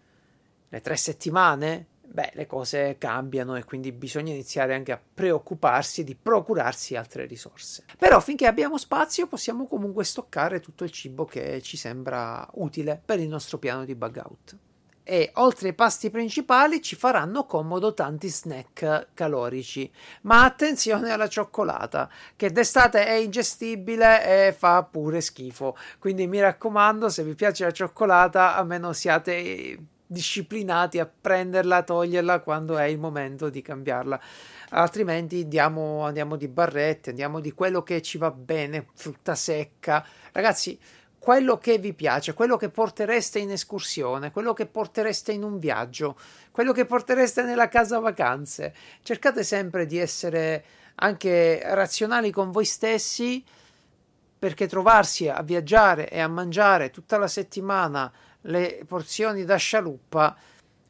le tre settimane, beh, le cose cambiano e quindi bisogna iniziare anche a preoccuparsi di procurarsi altre risorse. Però finché abbiamo spazio possiamo comunque stoccare tutto il cibo che ci sembra utile per il nostro piano di bug out. E oltre ai pasti principali ci faranno comodo tanti snack calorici. Ma attenzione alla cioccolata, che d'estate è ingestibile e fa pure schifo. Quindi mi raccomando, se vi piace la cioccolata, almeno siate disciplinati a prenderla, toglierla quando è il momento di cambiarla. Altrimenti andiamo, andiamo di barrette, andiamo di quello che ci va bene, frutta secca. Ragazzi, quello che vi piace, quello che portereste in escursione, quello che portereste in un viaggio, quello che portereste nella casa vacanze. Cercate sempre di essere anche razionali con voi stessi perché trovarsi a viaggiare e a mangiare tutta la settimana le porzioni da scialuppa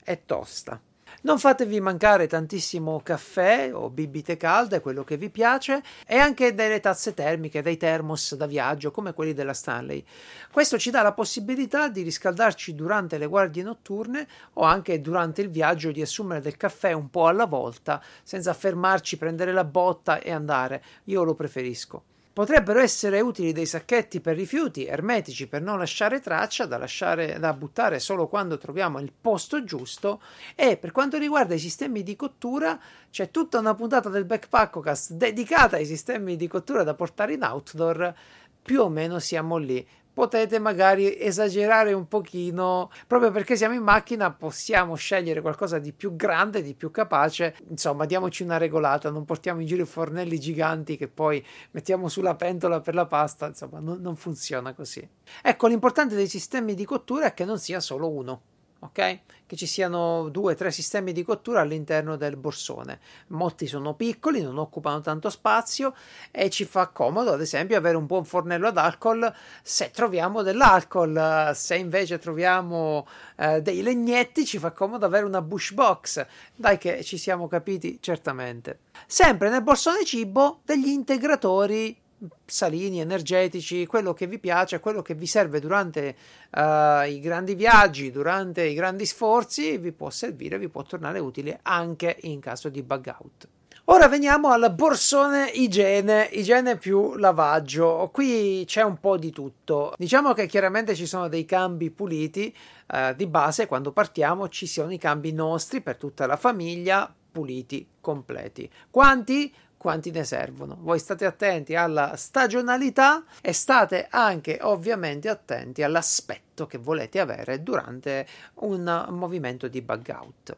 è tosta. Non fatevi mancare tantissimo caffè o bibite calde, quello che vi piace, e anche delle tazze termiche, dei thermos da viaggio come quelli della Stanley. Questo ci dà la possibilità di riscaldarci durante le guardie notturne o anche durante il viaggio di assumere del caffè un po' alla volta, senza fermarci, prendere la botta e andare. Io lo preferisco. Potrebbero essere utili dei sacchetti per rifiuti ermetici per non lasciare traccia, da, lasciare, da buttare solo quando troviamo il posto giusto. E per quanto riguarda i sistemi di cottura, c'è tutta una puntata del Backpackocast dedicata ai sistemi di cottura da portare in outdoor. Più o meno siamo lì potete magari esagerare un pochino, proprio perché siamo in macchina possiamo scegliere qualcosa di più grande, di più capace, insomma diamoci una regolata, non portiamo in giro i fornelli giganti che poi mettiamo sulla pentola per la pasta, insomma non, non funziona così. Ecco, l'importante dei sistemi di cottura è che non sia solo uno ok? Che ci siano due o tre sistemi di cottura all'interno del borsone. Molti sono piccoli, non occupano tanto spazio e ci fa comodo, ad esempio, avere un buon fornello ad alcol se troviamo dell'alcol. Se invece troviamo eh, dei legnetti, ci fa comodo avere una bush box. Dai che ci siamo capiti certamente. Sempre nel borsone cibo degli integratori salini, energetici, quello che vi piace, quello che vi serve durante uh, i grandi viaggi, durante i grandi sforzi, vi può servire, vi può tornare utile anche in caso di bug out. Ora veniamo al borsone igiene, igiene più lavaggio. Qui c'è un po' di tutto. Diciamo che chiaramente ci sono dei cambi puliti eh, di base, quando partiamo ci sono i cambi nostri per tutta la famiglia, puliti, completi. Quanti? Quanti ne servono. Voi state attenti alla stagionalità e state anche ovviamente attenti all'aspetto che volete avere durante un movimento di bug out.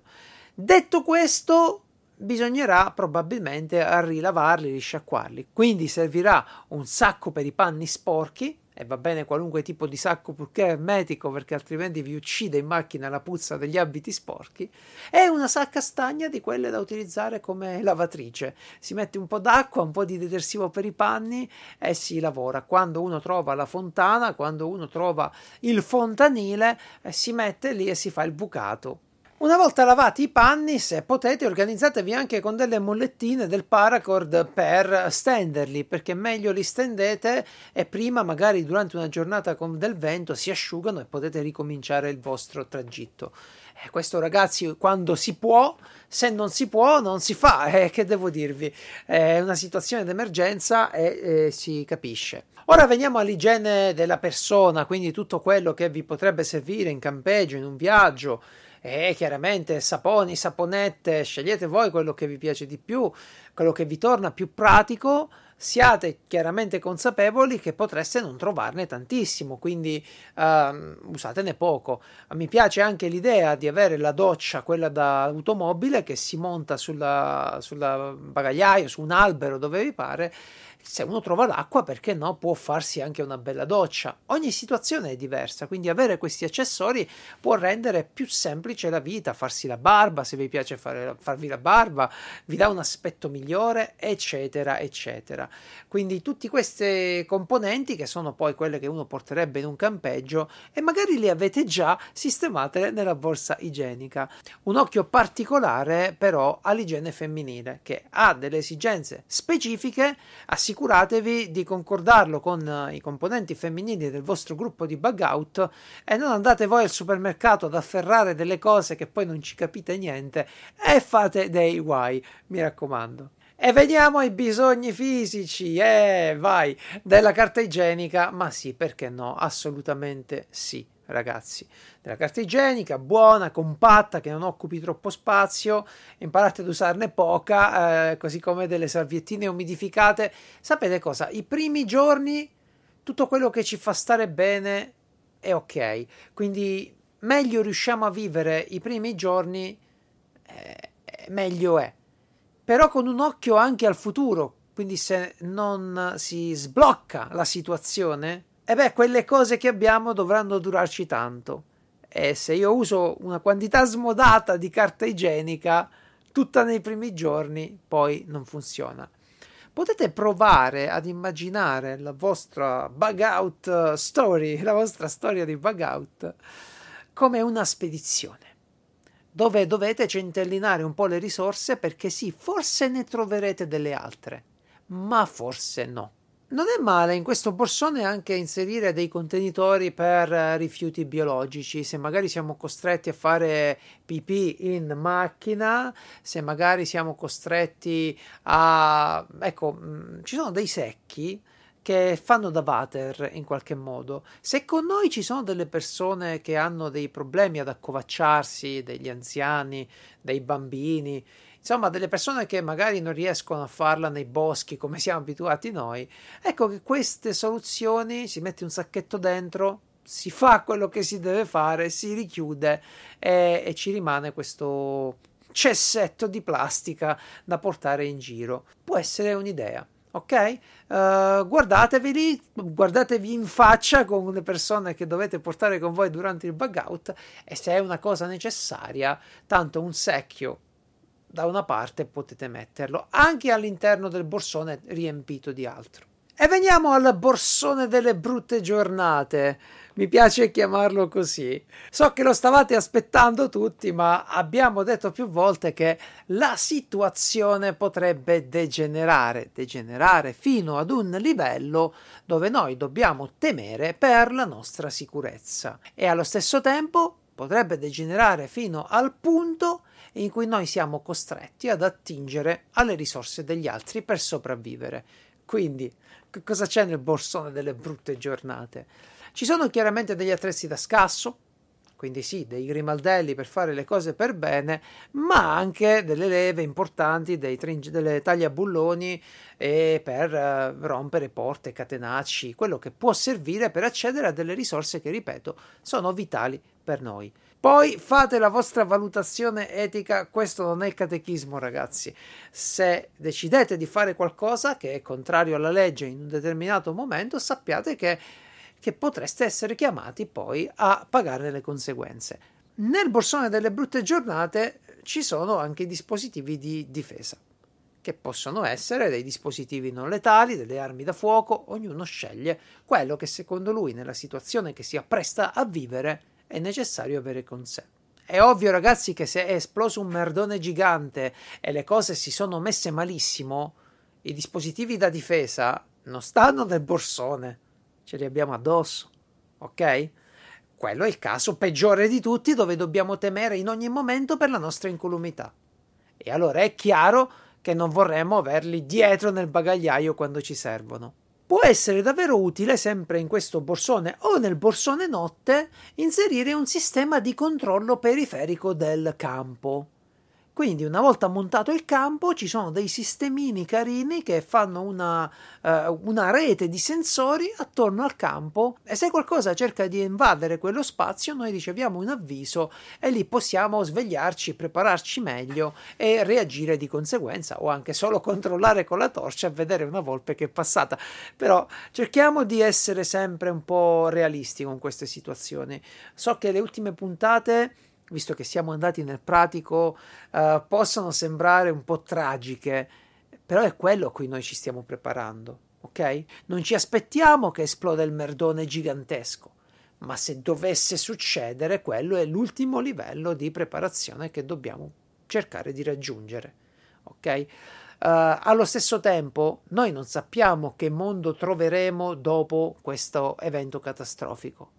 Detto questo, bisognerà probabilmente rilavarli, risciacquarli. Quindi servirà un sacco per i panni sporchi e va bene qualunque tipo di sacco purché ermetico perché altrimenti vi uccide in macchina la puzza degli abiti sporchi. E una sacca stagna di quelle da utilizzare come lavatrice. Si mette un po' d'acqua un po' di detersivo per i panni e si lavora. Quando uno trova la fontana quando uno trova il fontanile eh, si mette lì e si fa il bucato Una volta lavati i panni, se potete, organizzatevi anche con delle mollettine del paracord per stenderli, perché meglio li stendete e prima, magari durante una giornata con del vento, si asciugano e potete ricominciare il vostro tragitto. Eh, questo ragazzi, quando si può, se non si può, non si fa. Eh, che devo dirvi? È una situazione d'emergenza e eh, si capisce. Ora veniamo all'igiene della persona, quindi tutto quello che vi potrebbe servire in campeggio, in un viaggio e chiaramente saponi, saponette, scegliete voi quello che vi piace di più, quello che vi torna più pratico. Siate chiaramente consapevoli che potreste non trovarne tantissimo, quindi uh, usatene poco. Mi piace anche l'idea di avere la doccia, quella da automobile, che si monta sulla, sulla bagagliaio, su un albero dove vi pare se uno trova l'acqua, perché no, può farsi anche una bella doccia. Ogni situazione è diversa, quindi avere questi accessori può rendere più semplice la vita, farsi la barba, se vi piace fare, farvi la barba, vi dà un aspetto migliore, eccetera, eccetera. Quindi tutti questi componenti che sono poi quelle che uno porterebbe in un campeggio e magari li avete già sistemate nella borsa igienica. Un occhio particolare però all'igiene femminile che ha delle esigenze specifiche assicurate assicuratevi di concordarlo con eh, i componenti femminili del vostro gruppo di bug out e non andate voi al supermercato ad afferrare delle cose che poi non ci capite niente e fate dei guai, mi raccomando. E veniamo ai bisogni fisici, eh, vai, della carta igienica, ma sì, perché no, assolutamente sì ragazzi, della carta igienica buona, compatta, che non occupi troppo spazio, imparate ad usarne poca, eh, così come delle salviettine umidificate. Sapete cosa? I primi giorni tutto quello che ci fa stare bene è ok, quindi meglio riusciamo a vivere i primi giorni, eh, meglio è. Però con un occhio anche al futuro, quindi se non si sblocca la situazione, e beh, quelle cose che abbiamo dovranno durarci tanto. E se io uso una quantità smodata di carta igienica, tutta nei primi giorni, poi non funziona. Potete provare ad immaginare la vostra bug out story, la vostra storia di bug out, come una spedizione dove dovete centellinare un po' le risorse perché sì, forse ne troverete delle altre, ma forse no. Non è male in questo borsone anche inserire dei contenitori per eh, rifiuti biologici, se magari siamo costretti a fare pipì in macchina, se magari siamo costretti a... ecco, mm, ci sono dei secchi che fanno da water in qualche modo. Se con noi ci sono delle persone che hanno dei problemi ad accovacciarsi, degli anziani, dei bambini, insomma delle persone che magari non riescono a farla nei boschi come siamo abituati noi, ecco che queste soluzioni si mette un sacchetto dentro, si fa quello che si deve fare, si richiude e, e ci rimane questo cessetto di plastica da portare in giro. Può essere un'idea ok? Uh, guardateveli, guardatevi in faccia con le persone che dovete portare con voi durante il bug out e se è una cosa necessaria, tanto un secchio da una parte potete metterlo anche all'interno del borsone riempito di altro. E veniamo al borsone delle brutte giornate. Mi piace chiamarlo così. So che lo stavate aspettando tutti, ma abbiamo detto più volte che la situazione potrebbe degenerare, degenerare fino ad un livello dove noi dobbiamo temere per la nostra sicurezza. E allo stesso tempo potrebbe degenerare fino al punto in cui noi siamo costretti ad attingere alle risorse degli altri per sopravvivere. Quindi, che cosa c'è nel borsone delle brutte giornate? Ci sono chiaramente degli attrezzi da scasso, quindi sì, dei grimaldelli per fare le cose per bene, ma anche delle leve importanti, tring- delle tagliabulloni e per uh, rompere porte, catenacci, quello che può servire per accedere a delle risorse che, ripeto, sono vitali per noi. Poi fate la vostra valutazione etica, questo non è catechismo ragazzi. Se decidete di fare qualcosa che è contrario alla legge in un determinato momento, sappiate che, che potreste essere chiamati poi a pagare le conseguenze. Nel borsone delle brutte giornate ci sono anche i dispositivi di difesa, che possono essere dei dispositivi non letali, delle armi da fuoco, ognuno sceglie quello che secondo lui nella situazione che si appresta a vivere è necessario avere con sé. È ovvio, ragazzi, che se è esploso un merdone gigante e le cose si sono messe malissimo, i dispositivi da difesa non stanno nel borsone, ce li abbiamo addosso, ok? Quello è il caso peggiore di tutti dove dobbiamo temere in ogni momento per la nostra incolumità. E allora è chiaro che non vorremmo averli dietro nel bagagliaio quando ci servono. Può essere davvero utile, sempre in questo borsone o nel borsone notte, inserire un sistema di controllo periferico del campo. Quindi una volta montato il campo ci sono dei sistemini carini che fanno una, uh, una, rete di sensori attorno al campo e se qualcosa cerca di invadere quello spazio noi riceviamo un avviso e lì possiamo svegliarci, prepararci meglio e reagire di conseguenza o anche solo controllare con la torcia e vedere una volpe che è passata. Però cerchiamo di essere sempre un po' realisti con queste situazioni. So che le ultime puntate visto che siamo andati nel pratico, uh, possono sembrare un po' tragiche, però è quello a cui noi ci stiamo preparando, ok? Non ci aspettiamo che esploda il merdone gigantesco, ma se dovesse succedere, quello è l'ultimo livello di preparazione che dobbiamo cercare di raggiungere, ok? Uh, allo stesso tempo, noi non sappiamo che mondo troveremo dopo questo evento catastrofico,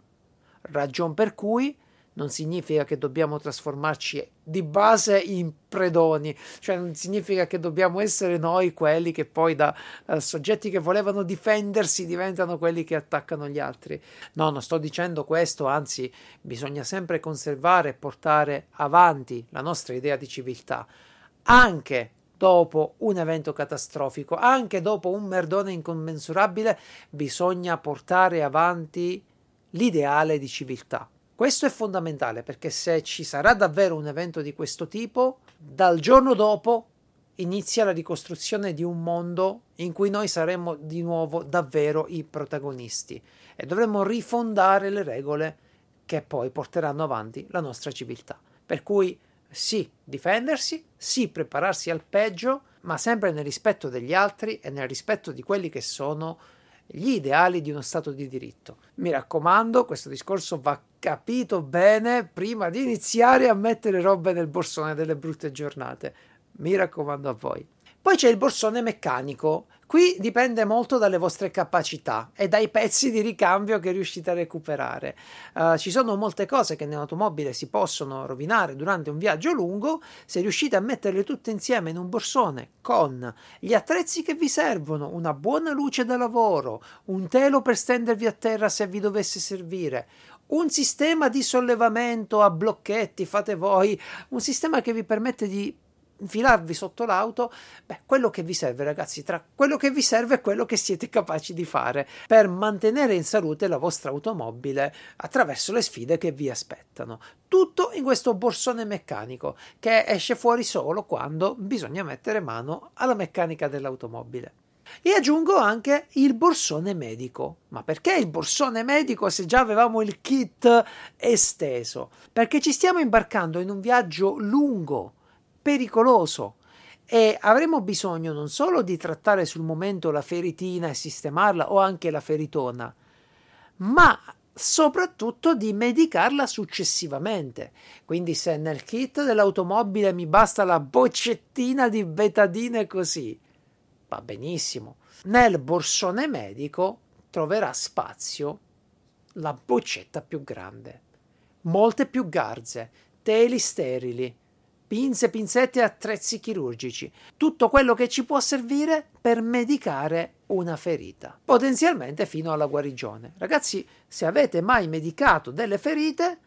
ragion per cui non significa che dobbiamo trasformarci di base in predoni, cioè non significa che dobbiamo essere noi quelli che poi da uh, soggetti che volevano difendersi diventano quelli che attaccano gli altri. No, non sto dicendo questo, anzi bisogna sempre conservare e portare avanti la nostra idea di civiltà, anche dopo un evento catastrofico, anche dopo un merdone incommensurabile, bisogna portare avanti l'ideale di civiltà. Questo è fondamentale perché se ci sarà davvero un evento di questo tipo, dal giorno dopo inizia la ricostruzione di un mondo in cui noi saremo di nuovo davvero i protagonisti e dovremo rifondare le regole che poi porteranno avanti la nostra civiltà. Per cui sì, difendersi, sì, prepararsi al peggio, ma sempre nel rispetto degli altri e nel rispetto di quelli che sono gli ideali di uno Stato di diritto. Mi raccomando, questo discorso va capito bene prima di iniziare a mettere robe nel borsone delle brutte giornate. Mi raccomando a voi. Poi c'è il borsone meccanico. Qui dipende molto dalle vostre capacità e dai pezzi di ricambio che riuscite a recuperare. Uh, ci sono molte cose che nell'automobile si possono rovinare durante un viaggio lungo. Se riuscite a metterle tutte insieme in un borsone con gli attrezzi che vi servono, una buona luce da lavoro, un telo per stendervi a terra se vi dovesse servire, un sistema di sollevamento a blocchetti, fate voi, un sistema che vi permette di infilarvi sotto l'auto, beh, quello che vi serve, ragazzi, tra quello che vi serve è quello che siete capaci di fare per mantenere in salute la vostra automobile attraverso le sfide che vi aspettano. Tutto in questo borsone meccanico che esce fuori solo quando bisogna mettere mano alla meccanica dell'automobile. E aggiungo anche il borsone medico. Ma perché il borsone medico se già avevamo il kit esteso? Perché ci stiamo imbarcando in un viaggio lungo pericoloso e avremo bisogno non solo di trattare sul momento la feritina e sistemarla o anche la feritona, ma soprattutto di medicarla successivamente. Quindi se nel kit dell'automobile mi basta la boccettina di betadine così, va benissimo. Nel borsone medico troverà spazio la boccetta più grande, molte più garze, teli sterili, pinze, pinzette e attrezzi chirurgici, tutto quello che ci può servire per medicare una ferita, potenzialmente fino alla guarigione. Ragazzi, se avete mai medicato delle ferite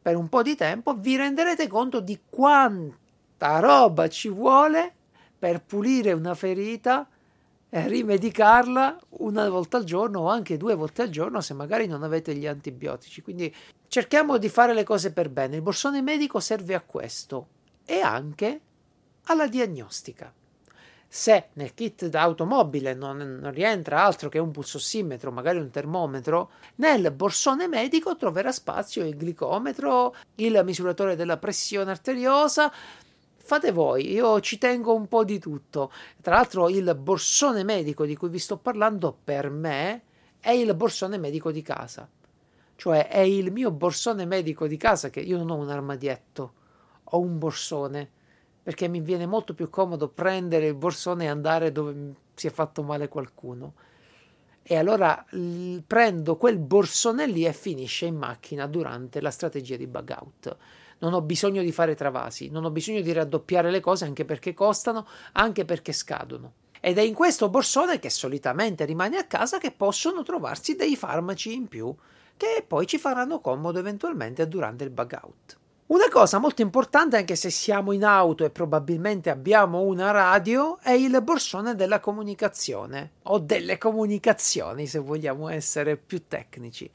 per un po' di tempo, vi renderete conto di quanta roba ci vuole per pulire una ferita e rimedicarla una volta al giorno o anche due volte al giorno se magari non avete gli antibiotici. Quindi cerchiamo di fare le cose per bene. Il borsone medico serve a questo, e anche alla diagnostica. Se nel kit d'automobile non, non rientra altro che un pulsossimetro, magari un termometro, nel borsone medico troverà spazio il glicometro, il misuratore della pressione arteriosa, fate voi, io ci tengo un po' di tutto. Tra l'altro il borsone medico di cui vi sto parlando per me è il borsone medico di casa. cioè è il mio borsone medico di casa che io non ho un armadietto, ho un borsone perché mi viene molto più comodo prendere il borsone e andare dove si è fatto male qualcuno. E allora prendo quel borsone lì e finisce in macchina durante la strategia di bug out. Non ho bisogno di fare travasi, non ho bisogno di raddoppiare le cose anche perché costano, anche perché scadono. Ed è in questo borsone che solitamente rimane a casa che possono trovarsi dei farmaci in più che poi ci faranno comodo eventualmente durante il bug out. Una cosa molto importante, anche se siamo in auto e probabilmente abbiamo una radio, è il borsone della comunicazione o delle comunicazioni, se vogliamo essere più tecnici.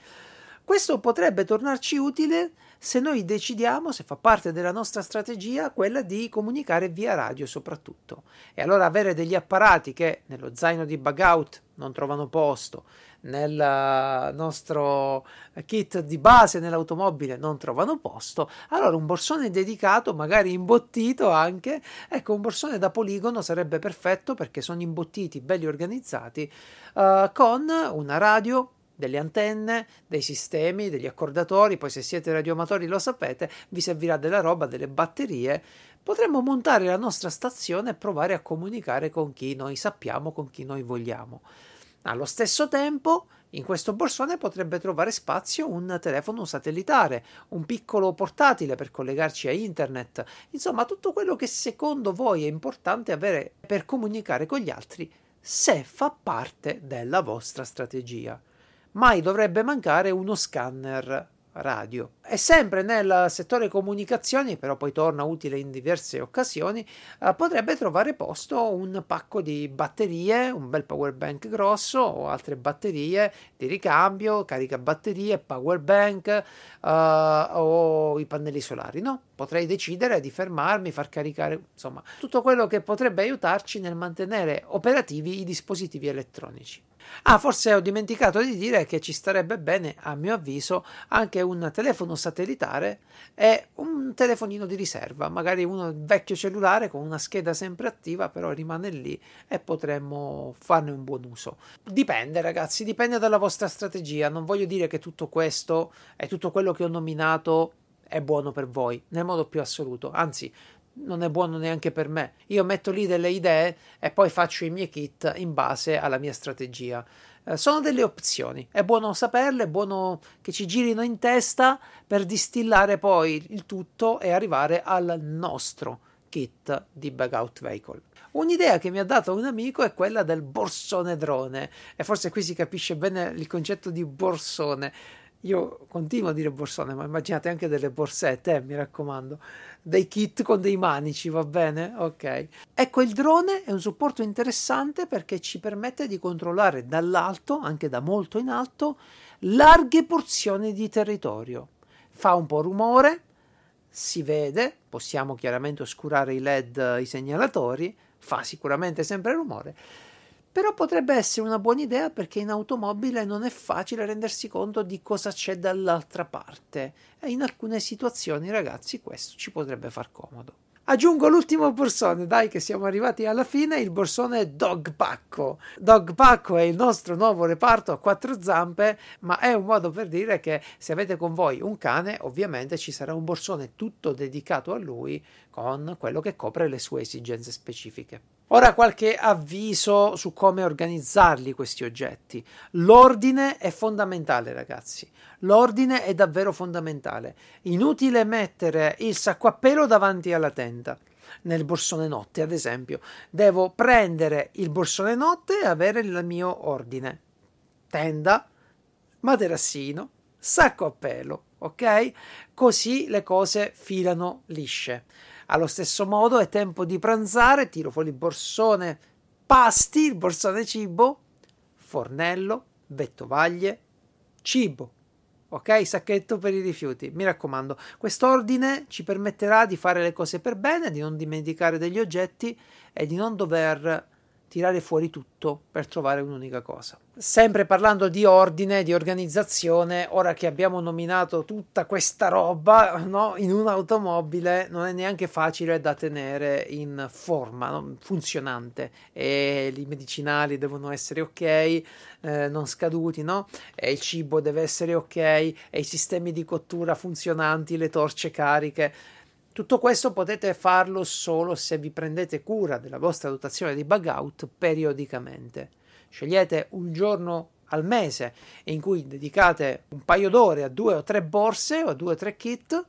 Questo potrebbe tornarci utile se noi decidiamo, se fa parte della nostra strategia, quella di comunicare via radio soprattutto. E allora avere degli apparati che nello zaino di bug out non trovano posto, nel nostro kit di base nell'automobile non trovano posto, allora un borsone dedicato, magari imbottito anche, ecco un borsone da poligono sarebbe perfetto perché sono imbottiti, belli organizzati, uh, con una radio delle antenne, dei sistemi, degli accordatori, poi se siete radioamatori lo sapete, vi servirà della roba, delle batterie. Potremmo montare la nostra stazione e provare a comunicare con chi noi sappiamo, con chi noi vogliamo. Allo stesso tempo, in questo borsone potrebbe trovare spazio un telefono satellitare, un piccolo portatile per collegarci a internet, insomma tutto quello che secondo voi è importante avere per comunicare con gli altri se fa parte della vostra strategia mai dovrebbe mancare uno scanner radio. E sempre nel settore comunicazioni, però poi torna utile in diverse occasioni, eh, potrebbe trovare posto un pacco di batterie, un bel power bank grosso o altre batterie di ricambio, carica batterie, power bank eh, o i pannelli solari, no? Potrei decidere di fermarmi, far caricare, insomma, tutto quello che potrebbe aiutarci nel mantenere operativi i dispositivi elettronici. Ah, forse ho dimenticato di dire che ci starebbe bene, a mio avviso, anche un telefono satellitare e un telefonino di riserva, magari uno vecchio cellulare con una scheda sempre attiva, però rimane lì e potremmo farne un buon uso. Dipende, ragazzi, dipende dalla vostra strategia. Non voglio dire che tutto questo e tutto quello che ho nominato è buono per voi, nel modo più assoluto. Anzi, non è buono neanche per me. Io metto lì delle idee e poi faccio i miei kit in base alla mia strategia. Eh, sono delle opzioni, è buono saperle, è buono che ci girino in testa per distillare poi il tutto e arrivare al nostro kit di bug out vehicle. Un'idea che mi ha dato un amico è quella del borsone drone e forse qui si capisce bene il concetto di borsone. Io continuo a dire borsone, ma immaginate anche delle borsette, eh, mi raccomando dei kit con dei manici, va bene? Ok. Ecco, il drone è un supporto interessante perché ci permette di controllare dall'alto, anche da molto in alto, larghe porzioni di territorio. Fa un po' rumore, si vede, possiamo chiaramente oscurare i LED, i segnalatori, fa sicuramente sempre rumore però potrebbe essere una buona idea perché in automobile non è facile rendersi conto di cosa c'è dall'altra parte e in alcune situazioni, ragazzi, questo ci potrebbe far comodo. Aggiungo l'ultimo borsone, dai che siamo arrivati alla fine, il borsone Dog Pacco. Dog Pacco è il nostro nuovo reparto a quattro zampe, ma è un modo per dire che se avete con voi un cane, ovviamente ci sarà un borsone tutto dedicato a lui con quello che copre le sue esigenze specifiche. Ora qualche avviso su come organizzarli questi oggetti. L'ordine è fondamentale, ragazzi. L'ordine è davvero fondamentale. Inutile mettere il sacco a pelo davanti alla tenda. Nel borsone notte, ad esempio, devo prendere il borsone notte e avere il mio ordine. Tenda, materassino, sacco a pelo, ok? Così le cose filano lisce. Allo stesso modo è tempo di pranzare, tiro fuori il borsone pasti, il borsone cibo, fornello, vettovaglie, cibo. Ok, sacchetto per i rifiuti. Mi raccomando, quest'ordine ci permetterà di fare le cose per bene, di non dimenticare degli oggetti e di non dover tirare fuori tutto per trovare un'unica cosa. Sempre parlando di ordine, di organizzazione, ora che abbiamo nominato tutta questa roba no, in un'automobile, non è neanche facile da tenere in forma, no, funzionante. E i medicinali devono essere ok, eh, non scaduti, no? E il cibo deve essere ok, e i sistemi di cottura funzionanti, le torce cariche tutto questo potete farlo solo se vi prendete cura della vostra dotazione di bug out periodicamente. Scegliete un giorno al mese in cui dedicate un paio d'ore a due o tre borse o a due o tre kit,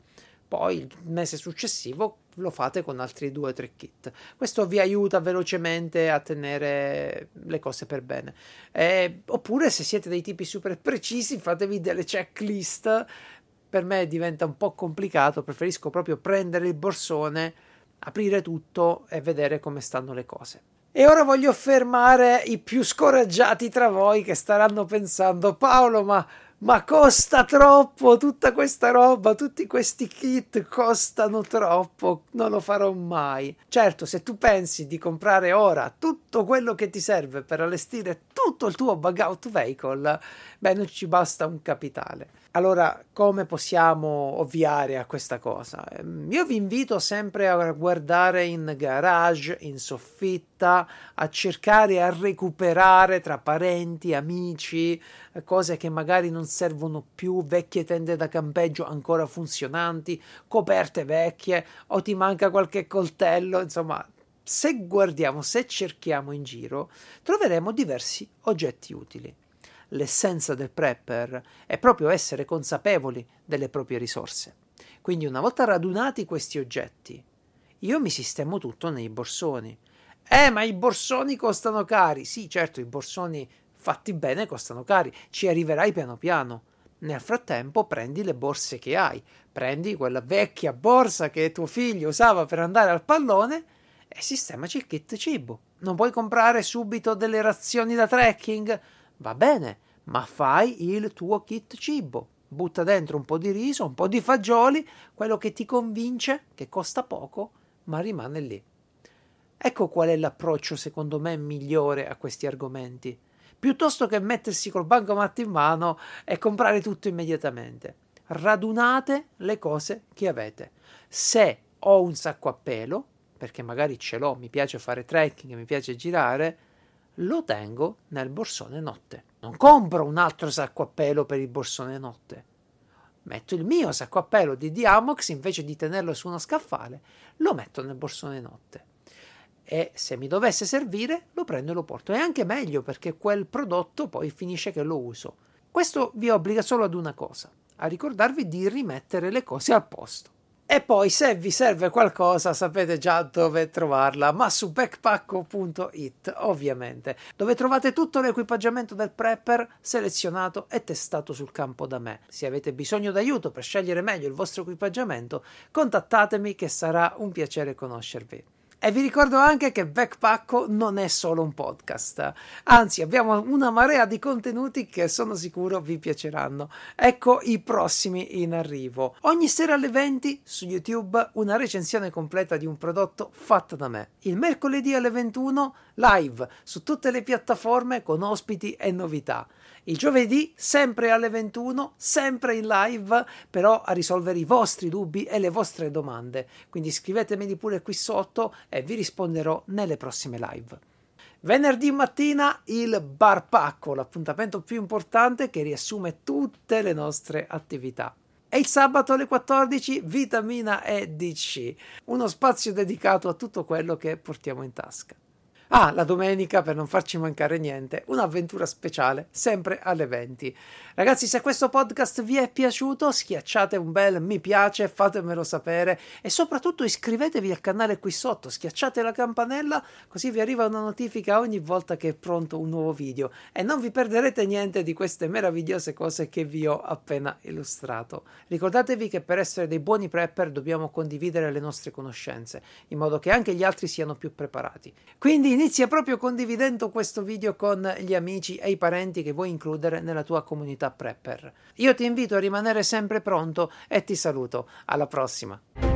poi il mese successivo lo fate con altri due o tre kit. Questo vi aiuta velocemente a tenere le cose per bene. Eh, oppure se siete dei tipi super precisi, fatevi delle checklist per me diventa un po' complicato, preferisco proprio prendere il borsone, aprire tutto e vedere come stanno le cose. E ora voglio fermare i più scoraggiati tra voi che staranno pensando Paolo, ma ma costa troppo tutta questa roba, tutti questi kit costano troppo, non lo farò mai. Certo, se tu pensi di comprare ora tutto quello che ti serve per allestire tutto il tuo bug out vehicle, beh, non ci basta un capitale. Allora, come possiamo ovviare a questa cosa? Ehm, io vi invito sempre a guardare in garage, in soffitta, a cercare a recuperare tra parenti, amici, cose che magari non servono più, vecchie tende da campeggio ancora funzionanti, coperte vecchie, o ti manca qualche coltello, insomma, se guardiamo, se cerchiamo in giro, troveremo diversi oggetti utili. L'essenza del prepper è proprio essere consapevoli delle proprie risorse. Quindi una volta radunati questi oggetti, io mi sistemo tutto nei borsoni. Eh, ma i borsoni costano cari. Sì, certo, i borsoni fatti bene costano cari, ci arriverai piano piano. Nel frattempo prendi le borse che hai, prendi quella vecchia borsa che tuo figlio usava per andare al pallone e sistemaci il kit cibo. Non puoi comprare subito delle razioni da trekking? Va bene, ma fai il tuo kit cibo. Butta dentro un po' di riso, un po' di fagioli, quello che ti convince, che costa poco, ma rimane lì. Ecco qual è l'approccio secondo me migliore a questi argomenti piuttosto che mettersi col bancomat in mano e comprare tutto immediatamente. Radunate le cose che avete. Se ho un sacco a pelo, perché magari ce l'ho, mi piace fare trekking, mi piace girare, lo tengo nel borsone notte. Non compro un altro sacco a pelo per il borsone notte. Metto il mio sacco a pelo di Diamox invece di tenerlo su uno scaffale, lo metto nel borsone notte e se mi dovesse servire lo prendo e lo porto. È anche meglio perché quel prodotto poi finisce che lo uso. Questo vi obbliga solo ad una cosa, a ricordarvi di rimettere le cose al posto. E poi se vi serve qualcosa sapete già dove trovarla, ma su backpacko.it ovviamente, dove trovate tutto l'equipaggiamento del prepper selezionato e testato sul campo da me. Se avete bisogno d'aiuto per scegliere meglio il vostro equipaggiamento, contattatemi che sarà un piacere conoscervi. E vi ricordo anche che Backpacko non è solo un podcast, anzi abbiamo una marea di contenuti che sono sicuro vi piaceranno. Ecco i prossimi in arrivo. Ogni sera alle 20 su YouTube una recensione completa di un prodotto fatto da me. Il mercoledì alle 21 live su tutte le piattaforme con ospiti e novità. Il giovedì, sempre alle 21, sempre in live, però a risolvere i vostri dubbi e le vostre domande. Quindi scrivetemeli pure qui sotto e vi risponderò nelle prossime live. Venerdì mattina il Bar Pacco, l'appuntamento più importante che riassume tutte le nostre attività. E il sabato alle 14 Vitamina E DC, uno spazio dedicato a tutto quello che portiamo in tasca. Ah, la domenica, per non farci mancare niente, un'avventura speciale, sempre alle 20. Ragazzi, se questo podcast vi è piaciuto, schiacciate un bel mi piace, fatemelo sapere e soprattutto iscrivetevi al canale qui sotto, schiacciate la campanella così vi arriva una notifica ogni volta che è pronto un nuovo video e non vi perderete niente di queste meravigliose cose che vi ho appena illustrato. Ricordatevi che per essere dei buoni prepper dobbiamo condividere le nostre conoscenze, in modo che anche gli altri siano più preparati. Quindi inizia proprio condividendo questo video con gli amici e i parenti che vuoi includere nella tua comunità prepper. Io ti invito a rimanere sempre pronto e ti saluto. Alla prossima!